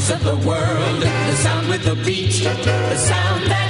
voice of the world, the sound with the beat, the sound that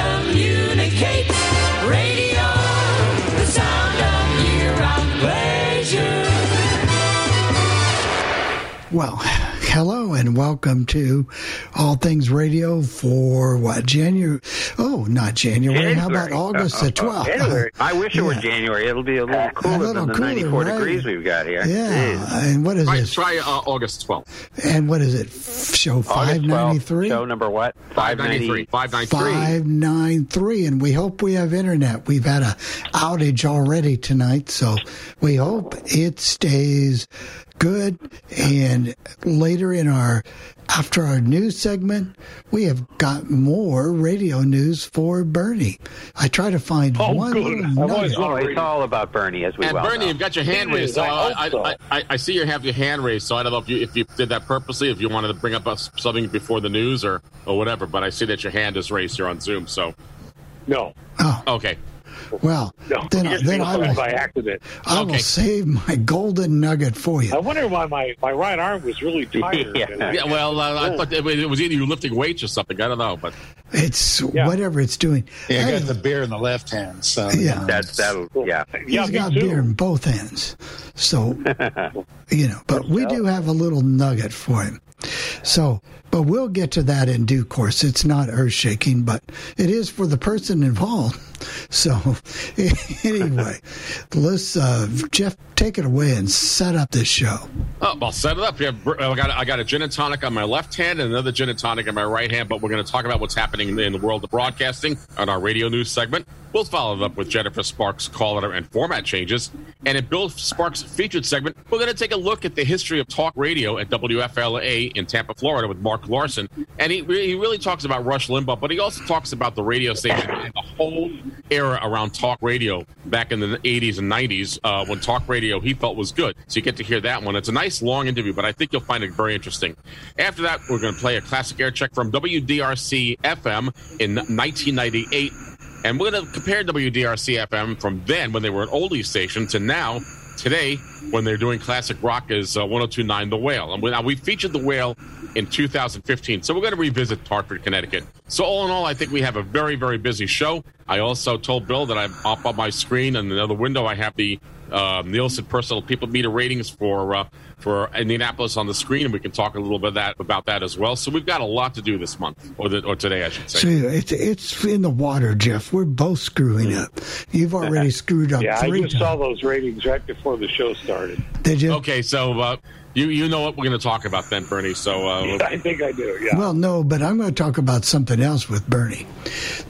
Well, hello and welcome to All Things Radio for what January? Oh, not January. How about January. August the twelfth? January. I wish it were January. It'll be a little cooler little than the cooler, 94 right? degrees we've got here. Yeah, Jeez. and what is Try, this? try uh, August 12th. And what is it? F- Show August five 12th. Show number what? 593. 593. Five nine three, and we hope we have internet. We've had a outage already tonight, so we hope it stays good. And later in our after our news segment, we have got more radio news for Bernie. I try to find Oh, one good. little I've always nugget. Oh, it's all about Bernie, as we And well Bernie, know. you've got your hand It raised. is. So I I, so. I, I, I see you have your hand raised. So I don't know if you if you did that purposely, if you wanted to bring up us- something before the news or or whatever. But I see that your hand is raised here on Zoom. So No, Oh, okay, well, no. then, Just then I will, by accident. I will Okay. save my golden nugget for you. I wonder why my, my right arm was really tired. Yeah. I- yeah. Well, uh, I thought it was it was either you lifting weights or something. I don't know, but It's Yeah. whatever it's doing. Yeah, I Hey, got the beer in the left hand. So Yeah. That's, that'll, yeah. yeah, He's me got too. beer in both hands. So, you know, but we do have a little nugget for him. So, but we'll get to that in due course. It's not earth shaking, but it is for the person involved. So, anyway, let's, uh, Jeff, take it away and set up this show. oh, I'll set it up. Yeah, I got I got a gin and tonic on my left hand and another gin and tonic on my right hand. But we're going to talk about what's happening in the world of broadcasting on our radio news segment. We'll follow it up with Jennifer Sparks' caller and format changes. And in Bill Sparks' featured segment, we're going to take a look at the history of talk radio at WFLA in Tampa, Florida, with Mark Larson. And he, he really talks about Rush Limbaugh, but he also talks about the radio station and the whole era around talk radio back in the 80s and 90s uh, when talk radio he felt was good. So you get to hear that one. It's a nice long interview, but I think you'll find it very interesting. After that, we're going to play a classic air check from WDRC FM in 1998. And we're going to compare WDRC FM from then, when they were an oldie station, to now, today, when they're doing classic rock is uh, 1029 The Whale. And we, now we featured The Whale in 2015. So we're going to revisit Hartford, Connecticut. So all in all, I think we have a very, very busy show. I also told Bill that I'm up on my screen and another window. I have the uh, Nielsen Personal People Meter ratings for uh, for Indianapolis on the screen, and we can talk a little bit of that about that as well. So we've got a lot to do this month, or, the, or today, I should say. So it's, it's in the water, Jeff. We're both screwing up. You've already screwed up Yeah, I three just saw those ratings right before the show started. Did you? Okay, so uh, you you know what we're going to talk about then, Bernie. So uh, I think I do. Yeah. Well, no, but I'm going to talk about something else with Bernie.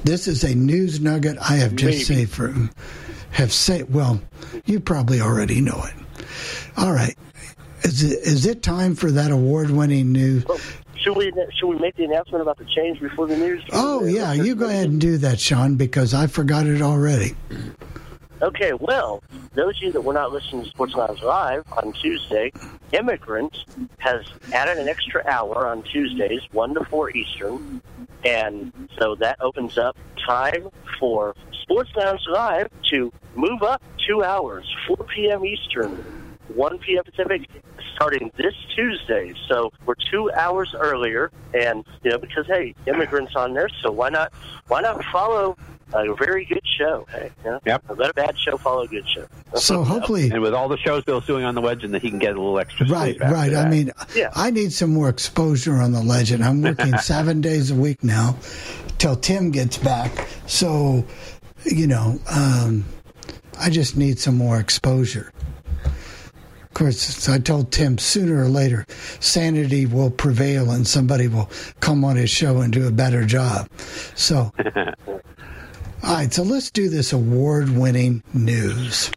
This is a news nugget I have just Maybe. saved for have said. Well, you probably already know it. All right, is it is it time for that award-winning news? Should we should we make the announcement about the change before the news? Oh yeah, you go ahead and do that, Sean, because I forgot it already. Okay, well, those of you that were not listening to Sports Lounge Live on Tuesday, Immigrant has added an extra hour on Tuesdays, 1 to 4 Eastern. And so that opens up time for Sports Lounge Live to move up two hours, 4 p.m. Eastern, 1 p.m. Pacific, starting this Tuesday. So we're two hours earlier, and you know because hey, immigrants on there, so why not why not follow a very good show? Hey, you know? Yep. Let a bad show follow a good show. So hopefully, And with all the shows Bill's doing on the Legend, that he can get a little extra right, sleep after right. I mean, Yeah. I need some more exposure on the legend. I'm working seven days a week now till Tim gets back. So, you know, um, I just need some more exposure. Of course, I told Tim sooner or later, sanity will prevail and somebody will come on his show and do a better job. So, all right, so let's do this award winning news.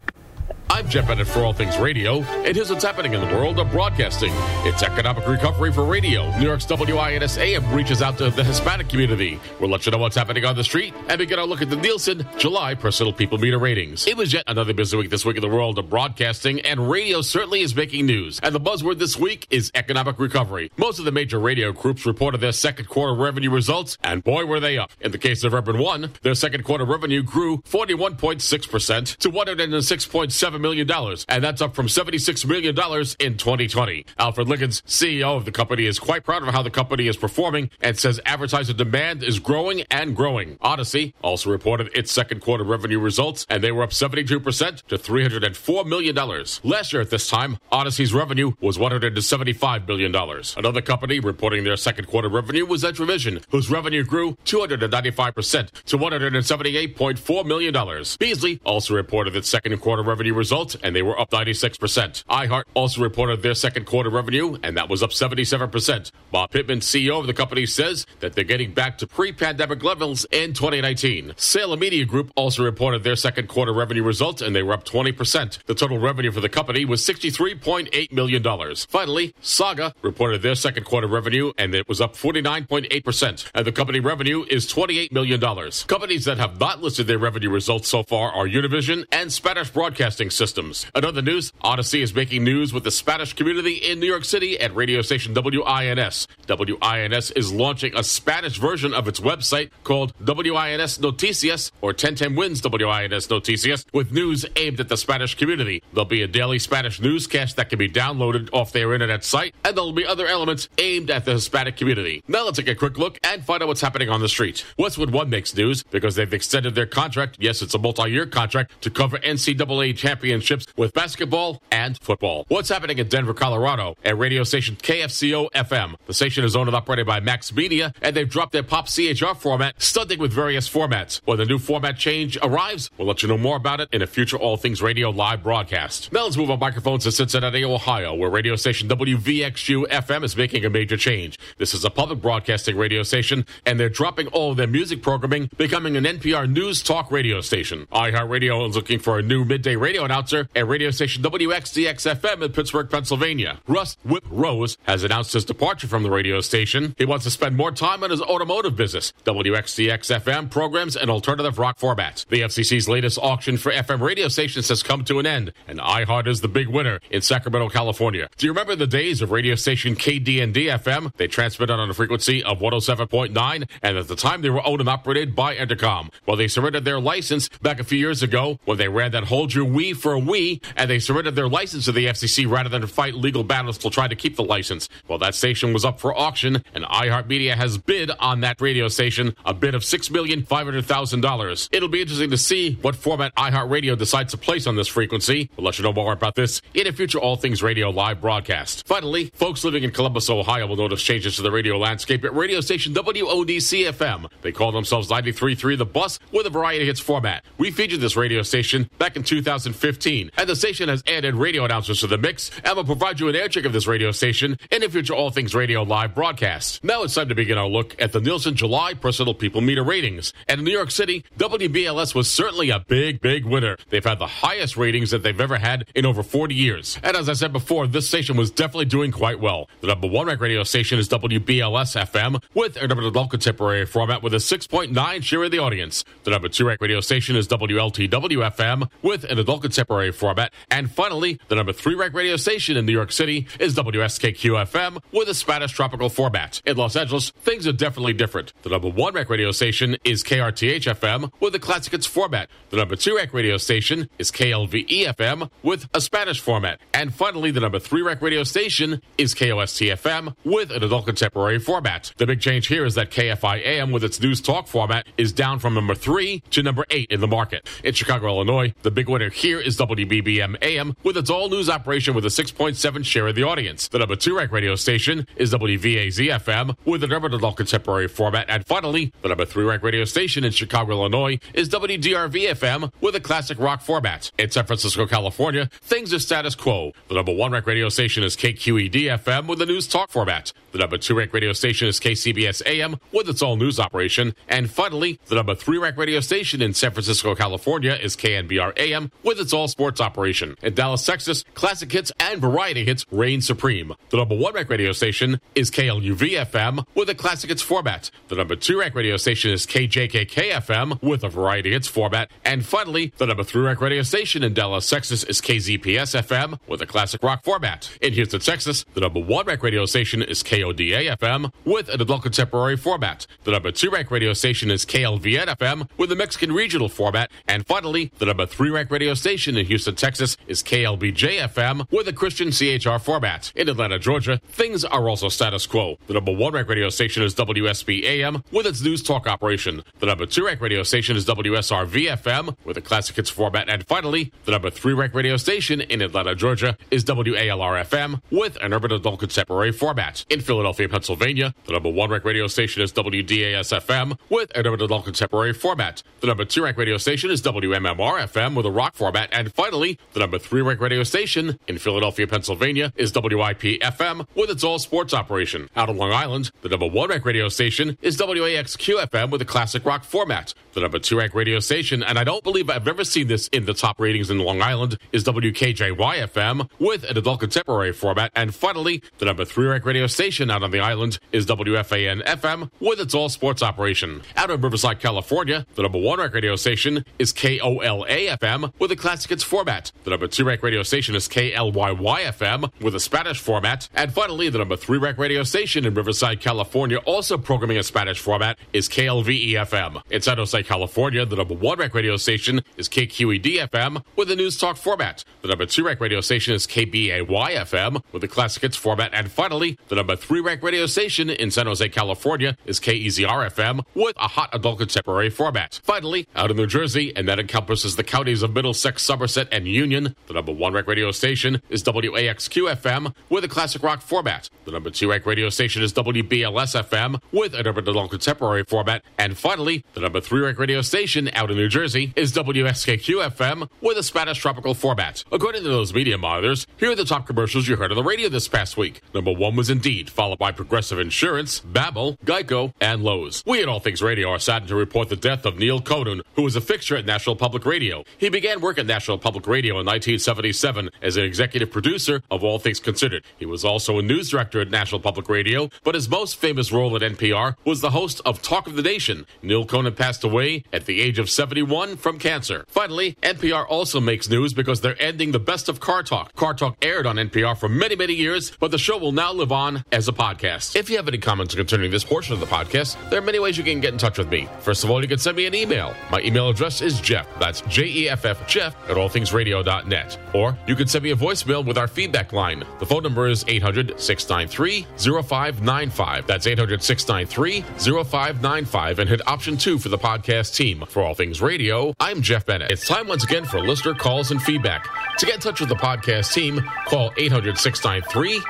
I'm Jeff Bennett for All Things Radio, and here's what's happening in the world of broadcasting. It's economic recovery for radio. New York's WINS-AM reaches out to the Hispanic community. We'll let you know what's happening on the street and begin our look at the Nielsen July Personal People Meter ratings. It was yet another busy week this week in the world of broadcasting, and radio certainly is making news. And the buzzword this week is economic recovery. Most of the major radio groups reported their second quarter revenue results, and boy, were they up. In the case of Urban One, their second quarter revenue grew 41.6% to $106.7 million, and that's up from $76 million in 2020. Alfred Liggins, CEO of the company, is quite proud of how the company is performing and says advertiser demand is growing and growing. Audacy also reported its second quarter revenue results, and they were up 72% to $304 million. Last year at this time, Audacy's revenue was $175 billion. Another company reporting their second quarter revenue was Entravision, whose revenue grew 295% to $178.4 million. Beasley also reported its second quarter revenue and they were up 96%. iHeart also reported their second quarter revenue, and that was up 77%. Bob Pittman, CEO of the company, says that they're getting back to pre-pandemic levels in 2019. Salem Media Group also reported their second quarter revenue results, and they were up 20%. The total revenue for the company was $63.8 million. Finally, Saga reported their second quarter revenue, and it was up 49.8%. And the company revenue is $28 million. Companies that have not listed their revenue results so far are Univision and Spanish Broadcasting Systems. Another news, Audacy is making news with the Spanish community in New York City at radio station WINS. WINS is launching a Spanish version of its website called WINS Noticias or 1010 Wins WINS Noticias with news aimed at the Spanish community. There'll be a daily Spanish newscast that can be downloaded off their internet site, and there'll be other elements aimed at the Hispanic community. Now let's take a quick look and find out what's happening on the street. Westwood One makes news because they've extended their contract. Yes, it's a multi-year contract to cover NCAA championships with basketball and football. What's happening in Denver, Colorado at radio station KFCO FM? The station is owned and operated by Max Media, and they've dropped their pop CHR format, stunting with various formats. When the new format change arrives, we'll let you know more about it in a future All Things Radio live broadcast. Now let's move our microphones to Cincinnati, Ohio, where radio station WVXU FM is making a major change. This is a public broadcasting radio station, and they're dropping all of their music programming, becoming an NPR news talk radio station. iHeartRadio is looking for a new midday radio announcer at radio station WXDX FM in Pittsburgh, Pennsylvania. Russ Whip Rose has announced his departure from the radio station. He wants to spend more time on his automotive business. WXDX FM programs an alternative rock format. The FCC's latest auction for FM radio stations has come to an end, and iHeart is the big winner in Sacramento, California. Do you remember the days of radio station KDND FM? They transmitted on a frequency of 107.9, and at the time they were owned and operated by Entercom. Well, they surrendered their license back a few years ago when they ran that Hold Your Wee for a Wii, and they surrendered their license to the FCC rather than fight legal battles to try to keep the license. Well, that station was up for auction, and iHeartMedia has bid on that radio station, a bid of $6,500,000. It'll be interesting to see what format iHeartRadio decides to place on this frequency. We'll let you know more about this in a future All Things Radio live broadcast. Finally, folks living in Columbus, Ohio will notice changes to the radio landscape at radio station WODC FM. They call themselves 93.3 The Bus with a variety hits format. We featured this radio station back in 2015, and the station has added radio announcers to the mix and will provide you an air check of this radio station in a future All Things Radio live broadcast. Now it's time to begin our look at the Nielsen July Personal People Meter ratings. And in New York City, WBLS was certainly a big, big winner. They've had the highest ratings that they've ever had in over 40 years. And as I said before, this station was definitely doing quite well. The number one ranked radio station is WBLS FM with a number adult contemporary format with a 6.9 share of the audience. The number two ranked radio station is WLTW FM with an adult contemporary format. And finally, the number three ranked radio station in New York City is WSKQ FM with a Spanish tropical format. In Los Angeles, things are definitely different. The number one ranked radio station is KRTH FM with a classic hits format. The number two ranked radio station is KLVE FM with a Spanish format. And finally, the number three ranked radio station is KOST FM with an adult contemporary format. The big change here is that KFI AM with its news talk format is down from number three to number eight in the market. In Chicago, Illinois, the big winner here is WBBM AM with its all news operation with a 6.7 share of the audience. The number two rank radio station is WVAZ FM with an urban adult contemporary format. And finally, the number three rank radio station in Chicago, Illinois is WDRV FM with a classic rock format. In San Francisco, California, things are status quo. The number one rank radio station is KQED FM with a news talk format. The number two rank radio station is KCBS AM with its all news operation. And finally, the number three rank radio station in San Francisco, California is KNBR AM with its all sports operation. In Dallas, Texas, classic hits and variety hits reign supreme. The number one rank radio station is KLUV FM with a classic hits format. The number two rank radio station is KJKK FM with a variety hits format. And finally, the number three rank radio station in Dallas, Texas is KZPS FM with a classic rock format. In Houston, Texas, the number one rank radio station is KODA FM with an adult contemporary format. The number two rank radio station is KLVN FM with a Mexican regional format. And finally, the number three rank radio station in Houston, Texas is KSBJ FM with a Christian CHR format. In Atlanta, Georgia, things are also status quo. The number one rank radio station is WSB AM with its news talk operation. The number two rank radio station is WSRV FM with a classic hits format. And finally, the number three rank radio station in Atlanta, Georgia is WALR FM with an urban adult contemporary format. In Philadelphia, Pennsylvania, the number one rank radio station is WDAS FM with an urban adult contemporary format. The number two rank radio station is WMMR FM with a rock format. And finally, the number three rank radio station in Philadelphia, Pennsylvania is WIP FM with its all sports operation. Out on Long Island, the number one rank radio station is WAXQ FM with a classic rock format. The number two rank radio station, and I don't believe I've ever seen this in the top ratings in Long Island, is WKJY FM with an adult contemporary format. And finally, the number three rank radio station out on the island is WFAN FM with its all sports operation. Out of Riverside, California, the number one rank radio station is KOLA FM with a classic hits format. The number two rank radio station is KLYY FM with a Spanish format. And finally, the number three rank radio station in Riverside, California, also programming a Spanish format, is KLVE FM. In San Jose, California, the number one rank radio station is KQED FM with a news talk format. The number two rank radio station is KBAY FM with a classic hits format. And finally, the number three rank radio station in San Jose, California is KEZR FM with a hot adult contemporary format. Finally, out in New Jersey, and that encompasses the counties of Middlesex, Somerset, and Union, the number one rank radio station is WAXQ FM with a classic rock format. The number two rank radio station is WBLS FM with an urban adult contemporary format. And finally, the number three rank radio station out in New Jersey is WSKQ FM with a Spanish tropical format. According to those media monitors, here are the top commercials you heard on the radio this past week. Number one was Indeed, followed by Progressive Insurance, Babbel, Geico, and Lowe's. We at All Things Radio are saddened to report the death of Neal Conan, who was a fixture at National Public Radio. He began work at National Public Radio in 1977 as an executive producer of All Things Considered. He was also a news director at National Public Radio, but his most famous role at NPR was the host of Talk of the Nation. Neal Conan passed away at the age of 71 from cancer. Finally, NPR also makes news because they're ending the best of Car Talk. Car Talk aired on NPR for many, many years, but the show will now live on as a podcast. If you have any comments concerning this portion of the podcast, there are many ways you can get in touch with me. First of all, you can send me an email. My email address is Jeff. That's J E F F Jeff at allthingsradio.net. Or you can send me a voicemail with our feedback line. The phone number is 800 693 0595. That's 800 693 0595 and hit option two for the podcast team. For All Things Radio, I'm Jeff Bennett. It's time once again for listener calls and feedback. To get in touch with the podcast team, call 800 693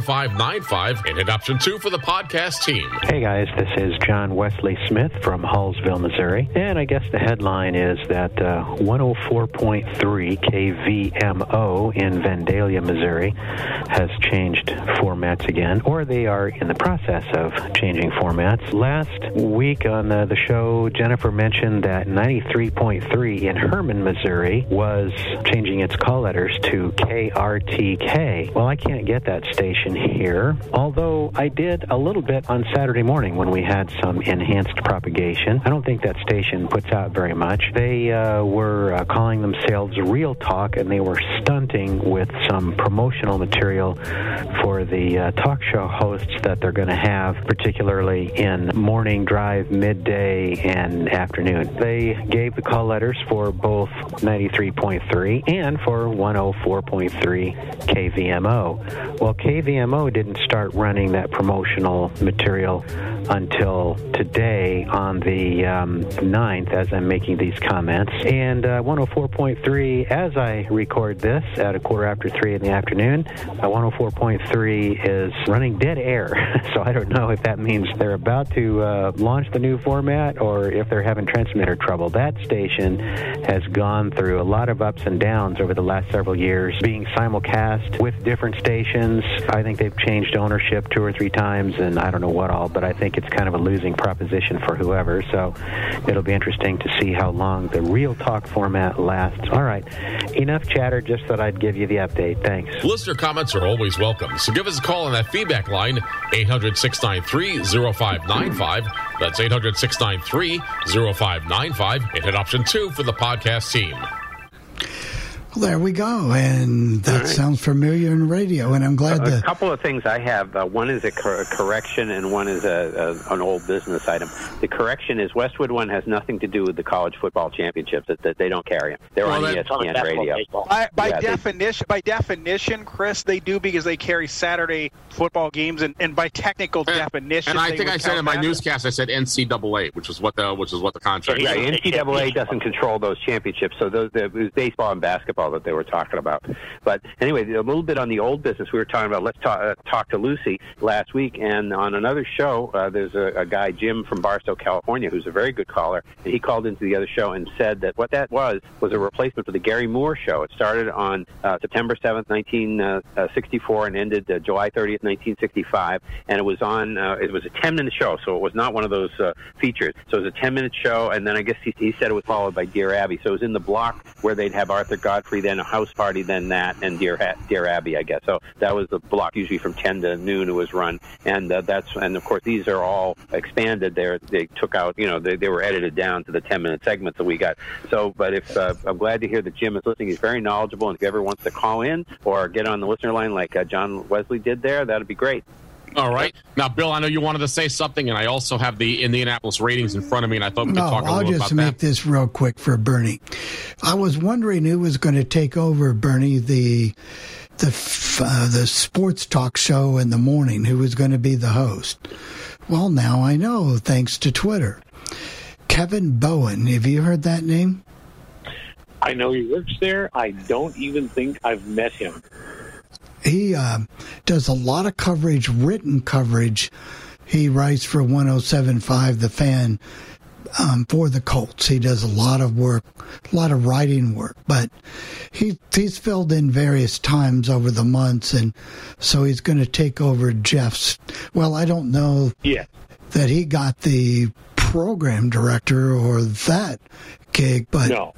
0595 and hit option two for the podcast team. Hey guys, this is John Wesley Smith from Hallsville, Missouri. And I guess the headline is that uh, 104.3 KVMO in Vandalia, Missouri has changed formats again, or they are in the process of changing formats. Last week on uh, the show, Jennifer mentioned that 93.3 in Hermann, Missouri was changing its call letters to KRTK. Well, I can't get that station here, although I did a little bit on Saturday morning when we had some enhanced propagation. I don't think that station puts out very much. They uh, were uh, calling themselves Real Talk, and they were stunting with some promotional material for the uh, talk show hosts that they're going to have, particularly in morning drive, midday, and afternoon. They gave the call letters for both 93.3 and for 104.3 KVMO. Well, KVMO didn't start running that promotional material until today on the um, 9th as I'm making these comments. And uh, 104.3 104.3 as I record this at a quarter after 3 in the afternoon. Uh, 104.3 is running dead air, so I don't know if that means they're about to uh, launch the new format or if they're having transmitter trouble. That station has gone through a lot of ups and downs over the last several years, being simulcast with different stations. I think they've changed ownership two or three times, and I don't know what all, but I think it's kind of a losing proposition for whoever. So it'll be interesting to see how long the real talk format lasts. All right, enough chatter. Just thought I'd give you the update. Thanks. Listener comments are always welcome, so give us a call on that feedback line, 800 693 0595. That's 800 693 0595. And hit option two for the podcast team. Well, there we go, and that sounds familiar in radio, and I'm glad A that. couple of things I have. Uh, one is a cor- correction, and one is a, a, an old business item. The correction is Westwood one has nothing to do with the college football championships. That, that they don't carry them. They're Well, on that- ESPN radio. By, by Yeah, they- definition, by definition, Chris, they do because they carry Saturday football games, and, and by technical definition, And I think I said in my that. newscast, I said NCAA, which is what the which is what the contract. Right, is. NCAA doesn't control those championships, so those it was baseball and basketball that they were talking about. But anyway, a little bit on the old business we were talking about. Let's talk, uh, talk to Lucy last week, and on another show, uh, there's a, a guy Jim from Barstow, California, who's a very good caller, and he called into the other show and said that what that was was a replacement for the Garry Moore show. It started on uh, September 7th, 1964, and ended uh, July 30th, 1965, and it was on. Uh, it was a 10 minute show, so it was not one of those uh, features. So it was a 10 minute show, and then I guess he, he said it was followed by Dear Abby. So it was in the block where they'd have Arthur Godfrey, then a house party, then that, and Dear Dear Abby, I guess. So that was the block usually from 10 to noon. It was run, and uh, that's and of course these are all expanded. They they took out, you know, they, they were edited down to the 10 minute segments that we got. So, but if uh, I'm glad to hear that Jim is listening. He's very knowledgeable, and if he ever wants to call in or get on the listener line like uh, John Wesley did there, that'd be great. All right. Now, Bill, I know you wanted to say something, and I also have the Indianapolis ratings in front of me, and I thought we could No, talk a I'll little just about make this real quick for Bernie. I was wondering who was going to take over Bernie the the uh, the sports talk show in the morning. Who was going to be the host? Well, now I know thanks to Twitter. Kevin Bowen. Have you heard that name? I know he works there. I don't even think I've met him. He uh, does a lot of coverage, written coverage. He writes for 1075 The Fan um, for the Colts. He does a lot of work, a lot of writing work, but he he's filled in various times over the months, and so he's going to take over Jeff's. Well, I don't know Yeah. that he got the program director or that gig, but No.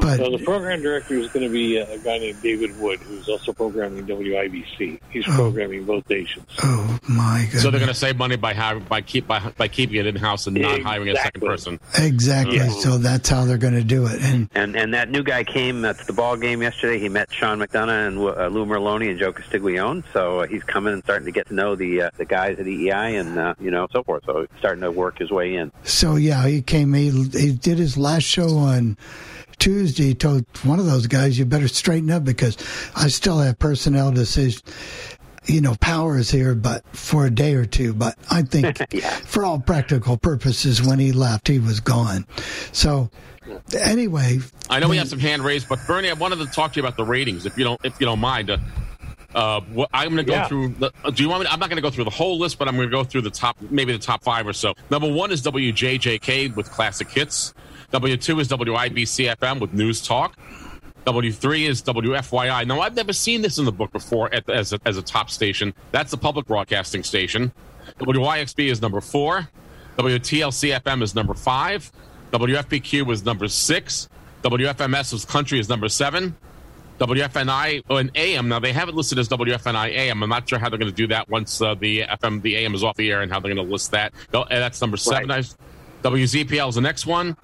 but So the program director is going to be a guy named David Wood, who's also programming WIBC. He's Oh. programming both stations. oh my goodness. So they're going to save money by hi- by keep by, by keeping it in house and not hiring a second person. exactly. Yeah. So that's how they're going to do it, and And and that new guy came at the ball game yesterday. He met Sean McDonough and uh, Lou Merloni and Joe Castiglione. So uh, he's coming and starting to get to know the uh, the guys at EEI and uh, you know so forth. So he's starting to work his way in. So yeah, he came. He he did his last show on Tuesday. Told one of those guys, "You better straighten up because I still have personnel decisions. You know, powers here, but for a day or two. But I think, for all practical purposes, when he left, he was gone. So anyway, I know we have some hand raised, but Bernie, I wanted to talk to you about the ratings, if you don't, if you don't mind. Uh, uh, what, I'm going to go Yeah. through. The, uh, do you want me? To, I'm not going to go through the whole list, but I'm going to go through the top, maybe the top five or so. Number one is WJJK with classic hits. W two is WIBC FM with news talk. W three is WFYI. Now I've never seen this in the book before at, as a, as a top station. That's the public broadcasting station. WYXB is number four. WTLC FM is number five. WFPQ was number six. WFMS was country is number seven. WFNI oh, and AM. Now they have it listed as WFNI AM. I'm not sure how they're going to do that once uh, the FM the AM is off the air and how they're going to list that. That's number seven. I- WZPL is the next one,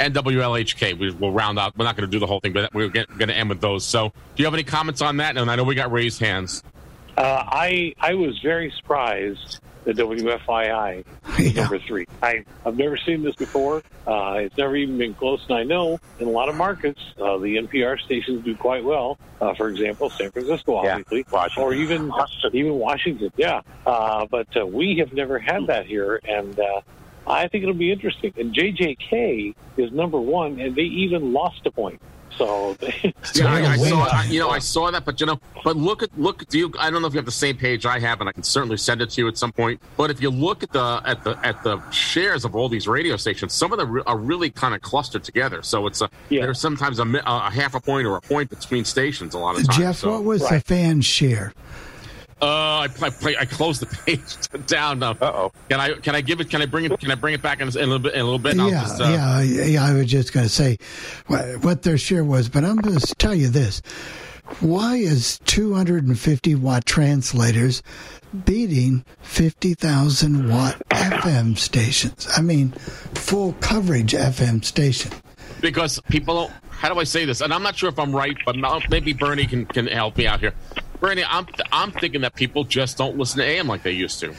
and WLHK. We, we'll round out. We're not going to do the whole thing, but we're going to end with those. So, do you have any comments on that? And I know we got raised hands. Uh, I I was very surprised that WFYI is Yeah. number three. I, I've never seen this before. Uh, it's never even been close, and I know in a lot of markets uh, the NPR stations do quite well. Uh, for example, San Francisco, Yeah, obviously, Washington. or even even Washington. Yeah, uh, but uh, we have never had that here, and uh, I think it'll be interesting. And JJK is number one, and they even lost a point. So Yeah, I, I saw. I, you know, I saw that, but you know, but look at look. Do you? I don't know if you have the same page I have, and I can certainly send it to you at some point. But if you look at the at the at the shares of all these radio stations, some of them are really kind of clustered together. So it's a Yeah. there's sometimes a, a half a point or a point between stations. A lot of times. Jeff, so. what was the Right. fan share? Uh, I, I, I closed the page down. Now. Uh-oh. Can I can I give it? Can I bring it? Can I bring it back in, a- in a little bit? In a little bit. and I'll yeah, just, uh, yeah, yeah. I was just going to say what, what their share was, but I'm going to tell you this: why is 250 watt translators beating 50,000 watt FM stations? I mean, full coverage FM station. because people how do I say this? And I'm not sure if I'm right, but maybe Bernie can, can help me out here. Bernie, I'm I'm thinking that people just don't listen to AM like they used to.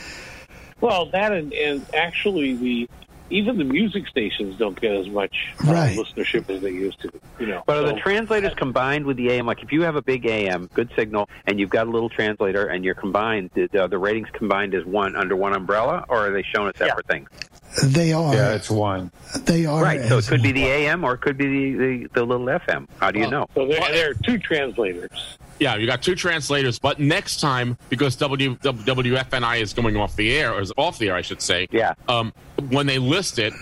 Well, that and, and actually the even the music stations don't get as much uh, Right. listenership as they used to. You know, But are the translators combined with the AM? Like, if you have a big AM, good signal, and you've got a little translator, and you're combined, the, the, the ratings combined as one under one umbrella, or are they shown as separate things? They are. Yeah, it's one. They are. Right. So it as could be the AM, or it could be the, the, the little FM. How do you know? So there, there are two translators. Yeah, you got two translators, but next time because W, W WFNI is going off the air, or is off the air, I should say. Yeah. Um, when they list it,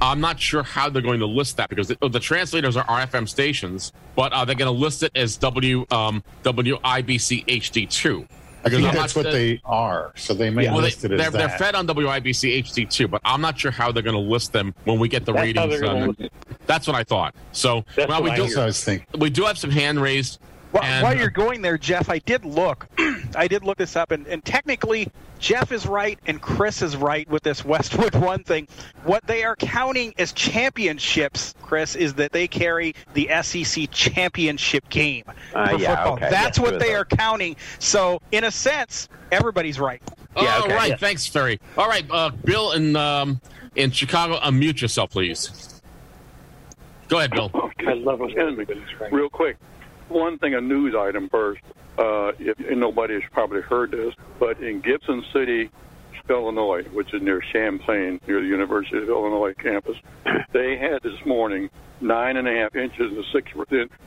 I'm not sure how they're going to list that because the, the translators are RFM stations, but are they going to list it as W um, WIBC HD2? I think I'm that's not- what they are. So they may Well, they, list it as they're, they're fed on WIBC HD2, but I'm not sure how they're going to list them when we get the That's ratings. they're gonna list it. that's what I thought. So, well, we do I was thinking. we do have some hand raised. While, and- while you're going there, Jeff, I did look. I did look this up, and, and technically, Jeff is right and Chris is right with this Westwood One thing. What they are counting as championships, Chris, is that they carry the SEC championship game Uh, for yeah, football. okay. That's Yeah, what they are counting. So, in a sense, everybody's right. Yeah, All okay, right, yeah. thanks, Ferry. All right, uh, Bill in um, in Chicago, unmute yourself, please. Go ahead, Bill. I love when everybody's. Real quick, one thing, a news item first. Uh, if, and nobody has probably heard this, but in Gibson City, Illinois, which is near Champaign, near the University of Illinois campus, they had this morning nine and a half inches of six,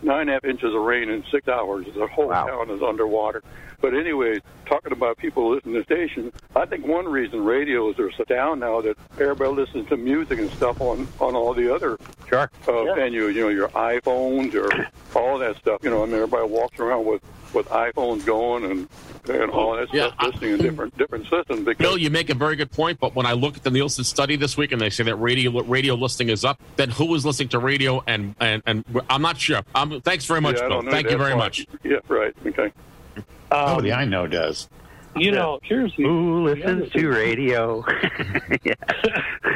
nine and a half inches of rain in six hours. The whole Wow. town is underwater. But anyway, talking about people listening to the station, I think one reason radios are so down now that everybody listens to music and stuff on on all the other Sure. uh, venue, you know, your iPhones or all that stuff. You know, I mean, everybody walks around with with iPhones going and and all that Yeah, stuff, listening in different different systems. Because Bill, you make a very good point, but when I look at the Nielsen study this week and they say that radio radio listing is up, then who is listening to radio? And and, and I'm not sure. Um, thanks very much, yeah, Bill. Thank you very part. much. Yeah, right. Okay. Um, Oh, the I know does. You know, here's the Who listens thing. to radio?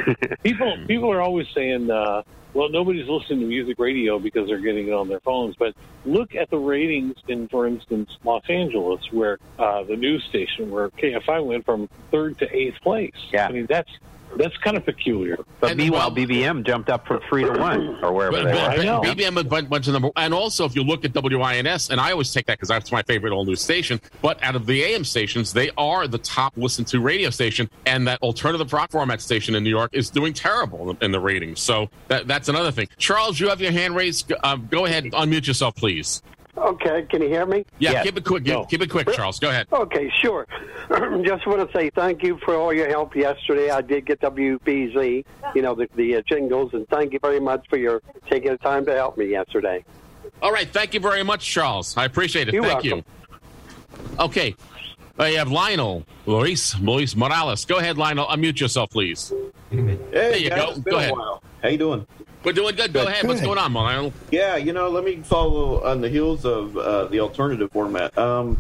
people people are always saying, uh, well, nobody's listening to music radio because they're getting it on their phones. But look at the ratings in, for instance, Los Angeles, where uh, the news station, where KFI went from third to eighth place. Yeah. I mean that's that's kind of peculiar. But And, meanwhile, well- BBM jumped up from three to one, or wherever But, they but, were. I know. but BBM a bunch, bunch of number, and also if you look at WINS, and I always take that because that's my favorite all news station. But out of the AM stations, they are the top listened to radio station, and that alternative rock format station in New York is doing terrible in the ratings. So that, that's another thing. Charles, you have your hand raised. Uh, go ahead, unmute yourself, please. Okay, can you hear me? Yeah, Yes. keep it quick. No. Keep it quick, Charles. Go ahead. Okay, sure. Just want to say thank you for all your help yesterday. I did get WBZ, you know, the, the uh, jingles, and thank you very much for your taking the time to help me yesterday. All right, thank you very much, Charles. I appreciate it. You're thank welcome. you. Okay, I have Lionel, Luis, Luis Morales. Go ahead, Lionel. Unmute yourself, please. Hey, There you guys, go. it's been Go a ahead. while. How you doing? We're doing good. Go ahead. What's going on, Lionel? Yeah, you know, let me follow on the heels of uh, the alternative format. Um,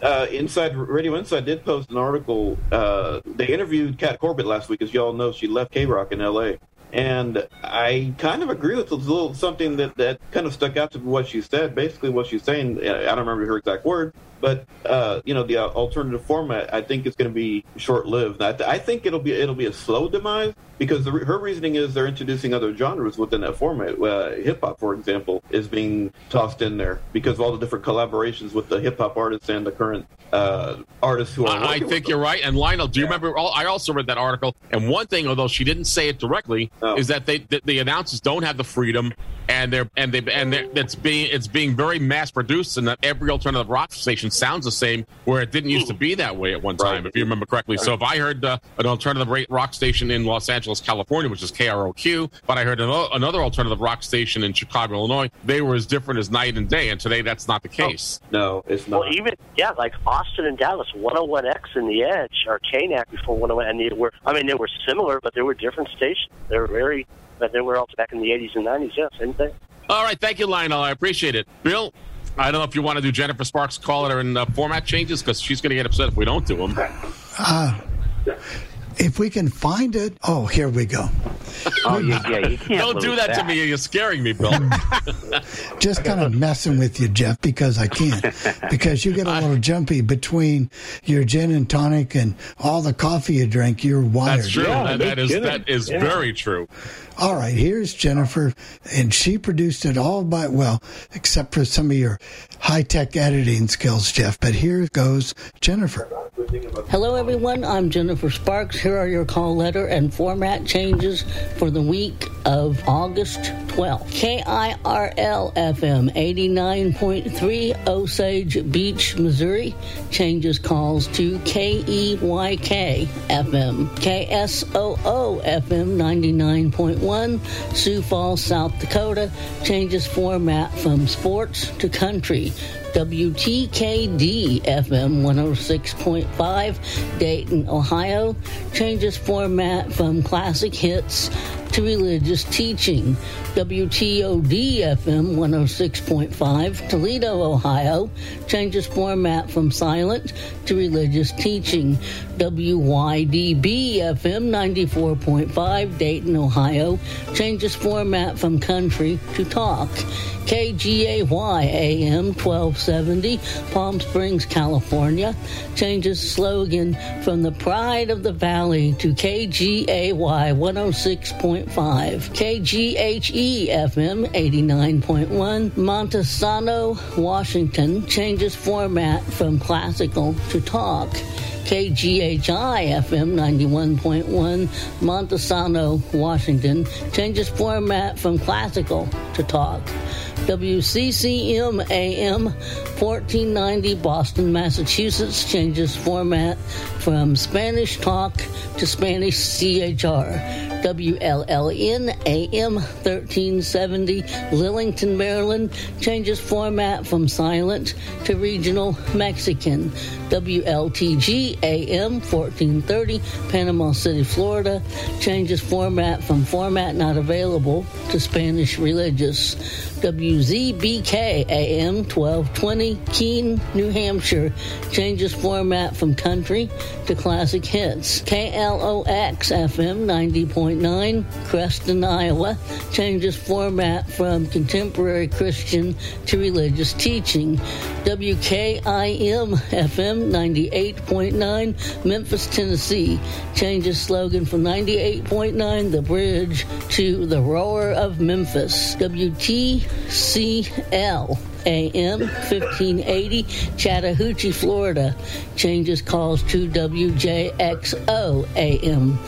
uh, Inside Radio Inside did post an article. Uh, they interviewed Kat Corbett last week, as you all know. She left K Rock in L.A. And I kind of agree with a little something that, that kind of stuck out to what she said. Basically, what she's saying, I don't remember her exact word, but uh, you know the uh, alternative format I think is going to be short lived. I, th- I think it'll be it'll be a slow demise because the, her reasoning is they're introducing other genres within that format. Uh, hip hop, for example, is being tossed in there because of all the different collaborations with the hip hop artists and the current uh, artists who are. I, I think them. you're right. And Lionel, do you remember? I also read that article. And one thing, although she didn't say it directly, Oh. is that they the, the announcers don't have the freedom, and they're and they and they're, it's being it's being very mass produced, and that every alternative rock station sounds the same, where it didn't used to be that way at one time, if you remember correctly. So if I heard uh, an alternative rock station in Los Angeles, California, which is KROQ, but I heard another, another alternative rock station in Chicago, Illinois, they were as different as night and day. And today, that's not the case. No, it's not. Well, even yeah, like Austin and Dallas, 101X and the Edge, or KNAC before 101, and they were. I mean, they were similar, but they were different stations. They were very, but they were also back in the 80s and 90s. Yeah, same thing. All right, thank you, Lionel. I appreciate it. Bill, I don't know if you want to do Jennifer Sparks' call it in uh, format changes because she's going to get upset if we don't do them. Uh, if we can find it, oh, here we go. Oh, yeah, yeah, you can't Don't do lose that, to me. You're scaring me, Bill. Just kind of messing with you, Jeff, because I can't. Because you get a little jumpy between your gin and tonic and all the coffee you drink. You're wired. That's true. that, that is that is very true. All right, here's Jennifer, and she produced it all by well, except for some of your high tech editing skills, Jeff. But here goes Jennifer. Hello, everyone. I'm Jennifer Sparks. Here are your call letter and format changes for the week of August 12th. KIRL FM 89.3 Osage Beach, Missouri changes calls to KEYK FM. KSOO FM 99.1 Sioux Falls, South Dakota changes format from sports to country. WTKD FM 106.5 Dayton, Ohio. Changes format from classic hits to religious teaching. WTOD FM 106.5 Toledo, Ohio changes format from silent to religious teaching. WYDB FM 94.5 Dayton, Ohio changes format from country to talk. KGAY AM 1270, Palm Springs, California, changes slogan from the pride of the valley to KGAY 106.5. KGHE FM 89.1, Montesano, Washington, changes format from classical to talk. KGHI FM 91.1, Montesano, Washington, changes format from classical to talk. WCCM AM 1490 Boston, Massachusetts changes format from Spanish talk to Spanish CHR. WLLN AM 1370 Lillington, Maryland changes format from silent to regional Mexican. WLTG AM 1430 Panama City, Florida changes format from format not available to Spanish religious. WZBK AM 1220 Keene, New Hampshire changes format from country to classic hits. KLOX FM 90.9 Creston, Iowa changes format from contemporary Christian to religious teaching. WKIM FM 98.9 Memphis, Tennessee changes slogan from 98.9 The Bridge to The Roar of Memphis. WTCL AM 1580 Chattahoochee, Florida changes calls to WJXO AM.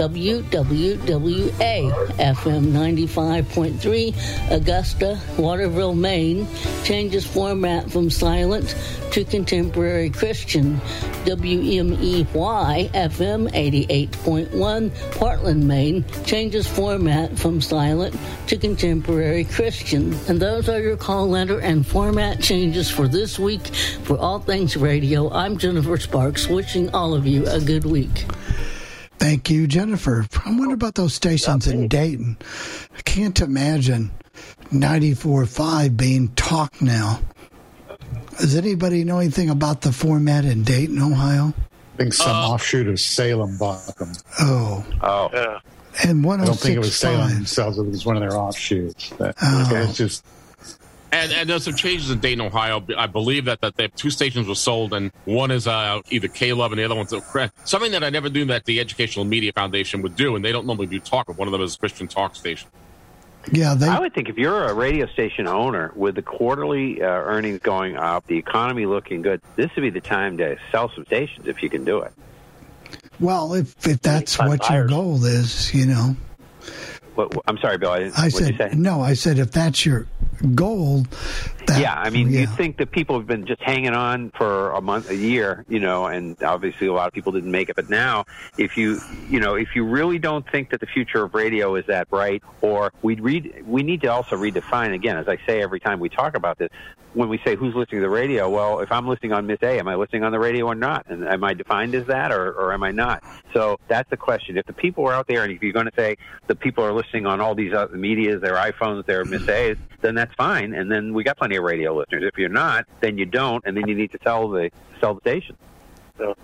WWWA FM 95.3 Augusta, Waterville, Maine changes format from silent to contemporary Christian. WMEY FM 88.1 Portland, Maine changes format from silent to contemporary Christian. And those are your call letter and format changes for this week for All Things Radio. I'm Jennifer Sparks, wishing all of you a good week. Thank you, Jennifer. I wonder about those stations in Dayton. I can't imagine 94.5 being talk now. Does anybody know anything about the format in Dayton, Ohio? I think some uh, offshoot of Salem bought them. Oh. Oh. Yeah. And one. I don't think it was Salem oh themselves. It was one of their offshoots. But Oh. it's just And, and there's some changes in Dayton, Ohio. I believe that, that they have two stations were sold, and one is uh, either K Love and the other one's something that I never knew that the Educational Media Foundation would do, and they don't normally do talk. But one of them is a Christian talk station. Yeah, they, I would think if you're a radio station owner with the quarterly uh, earnings going up, the economy looking good, this would be the time to sell some stations if you can do it. well, if if that's what your goal is, you know. What, I'm sorry, Bill. I, didn't- I you said say? no. I said if that's your goal, that, yeah, I mean, yeah. you'd think that people have been just hanging on for a month, a year, you know, and obviously a lot of people didn't make it. But now, if you, you know, if you really don't think that the future of radio is that bright, or we read, we need to also redefine again, as I say every time we talk about this. When we say who's listening to the radio, well, if I'm listening on Miss A, am I listening on the radio or not? And am I defined as that, or, or am I not? So that's the question. If the people are out there, and if you're going to say the people are listening on all these other medias, their iPhones, their Miss A's, then that's fine. And then we got plenty of radio listeners. If you're not, then you don't, and then you need to sell the sell the station. So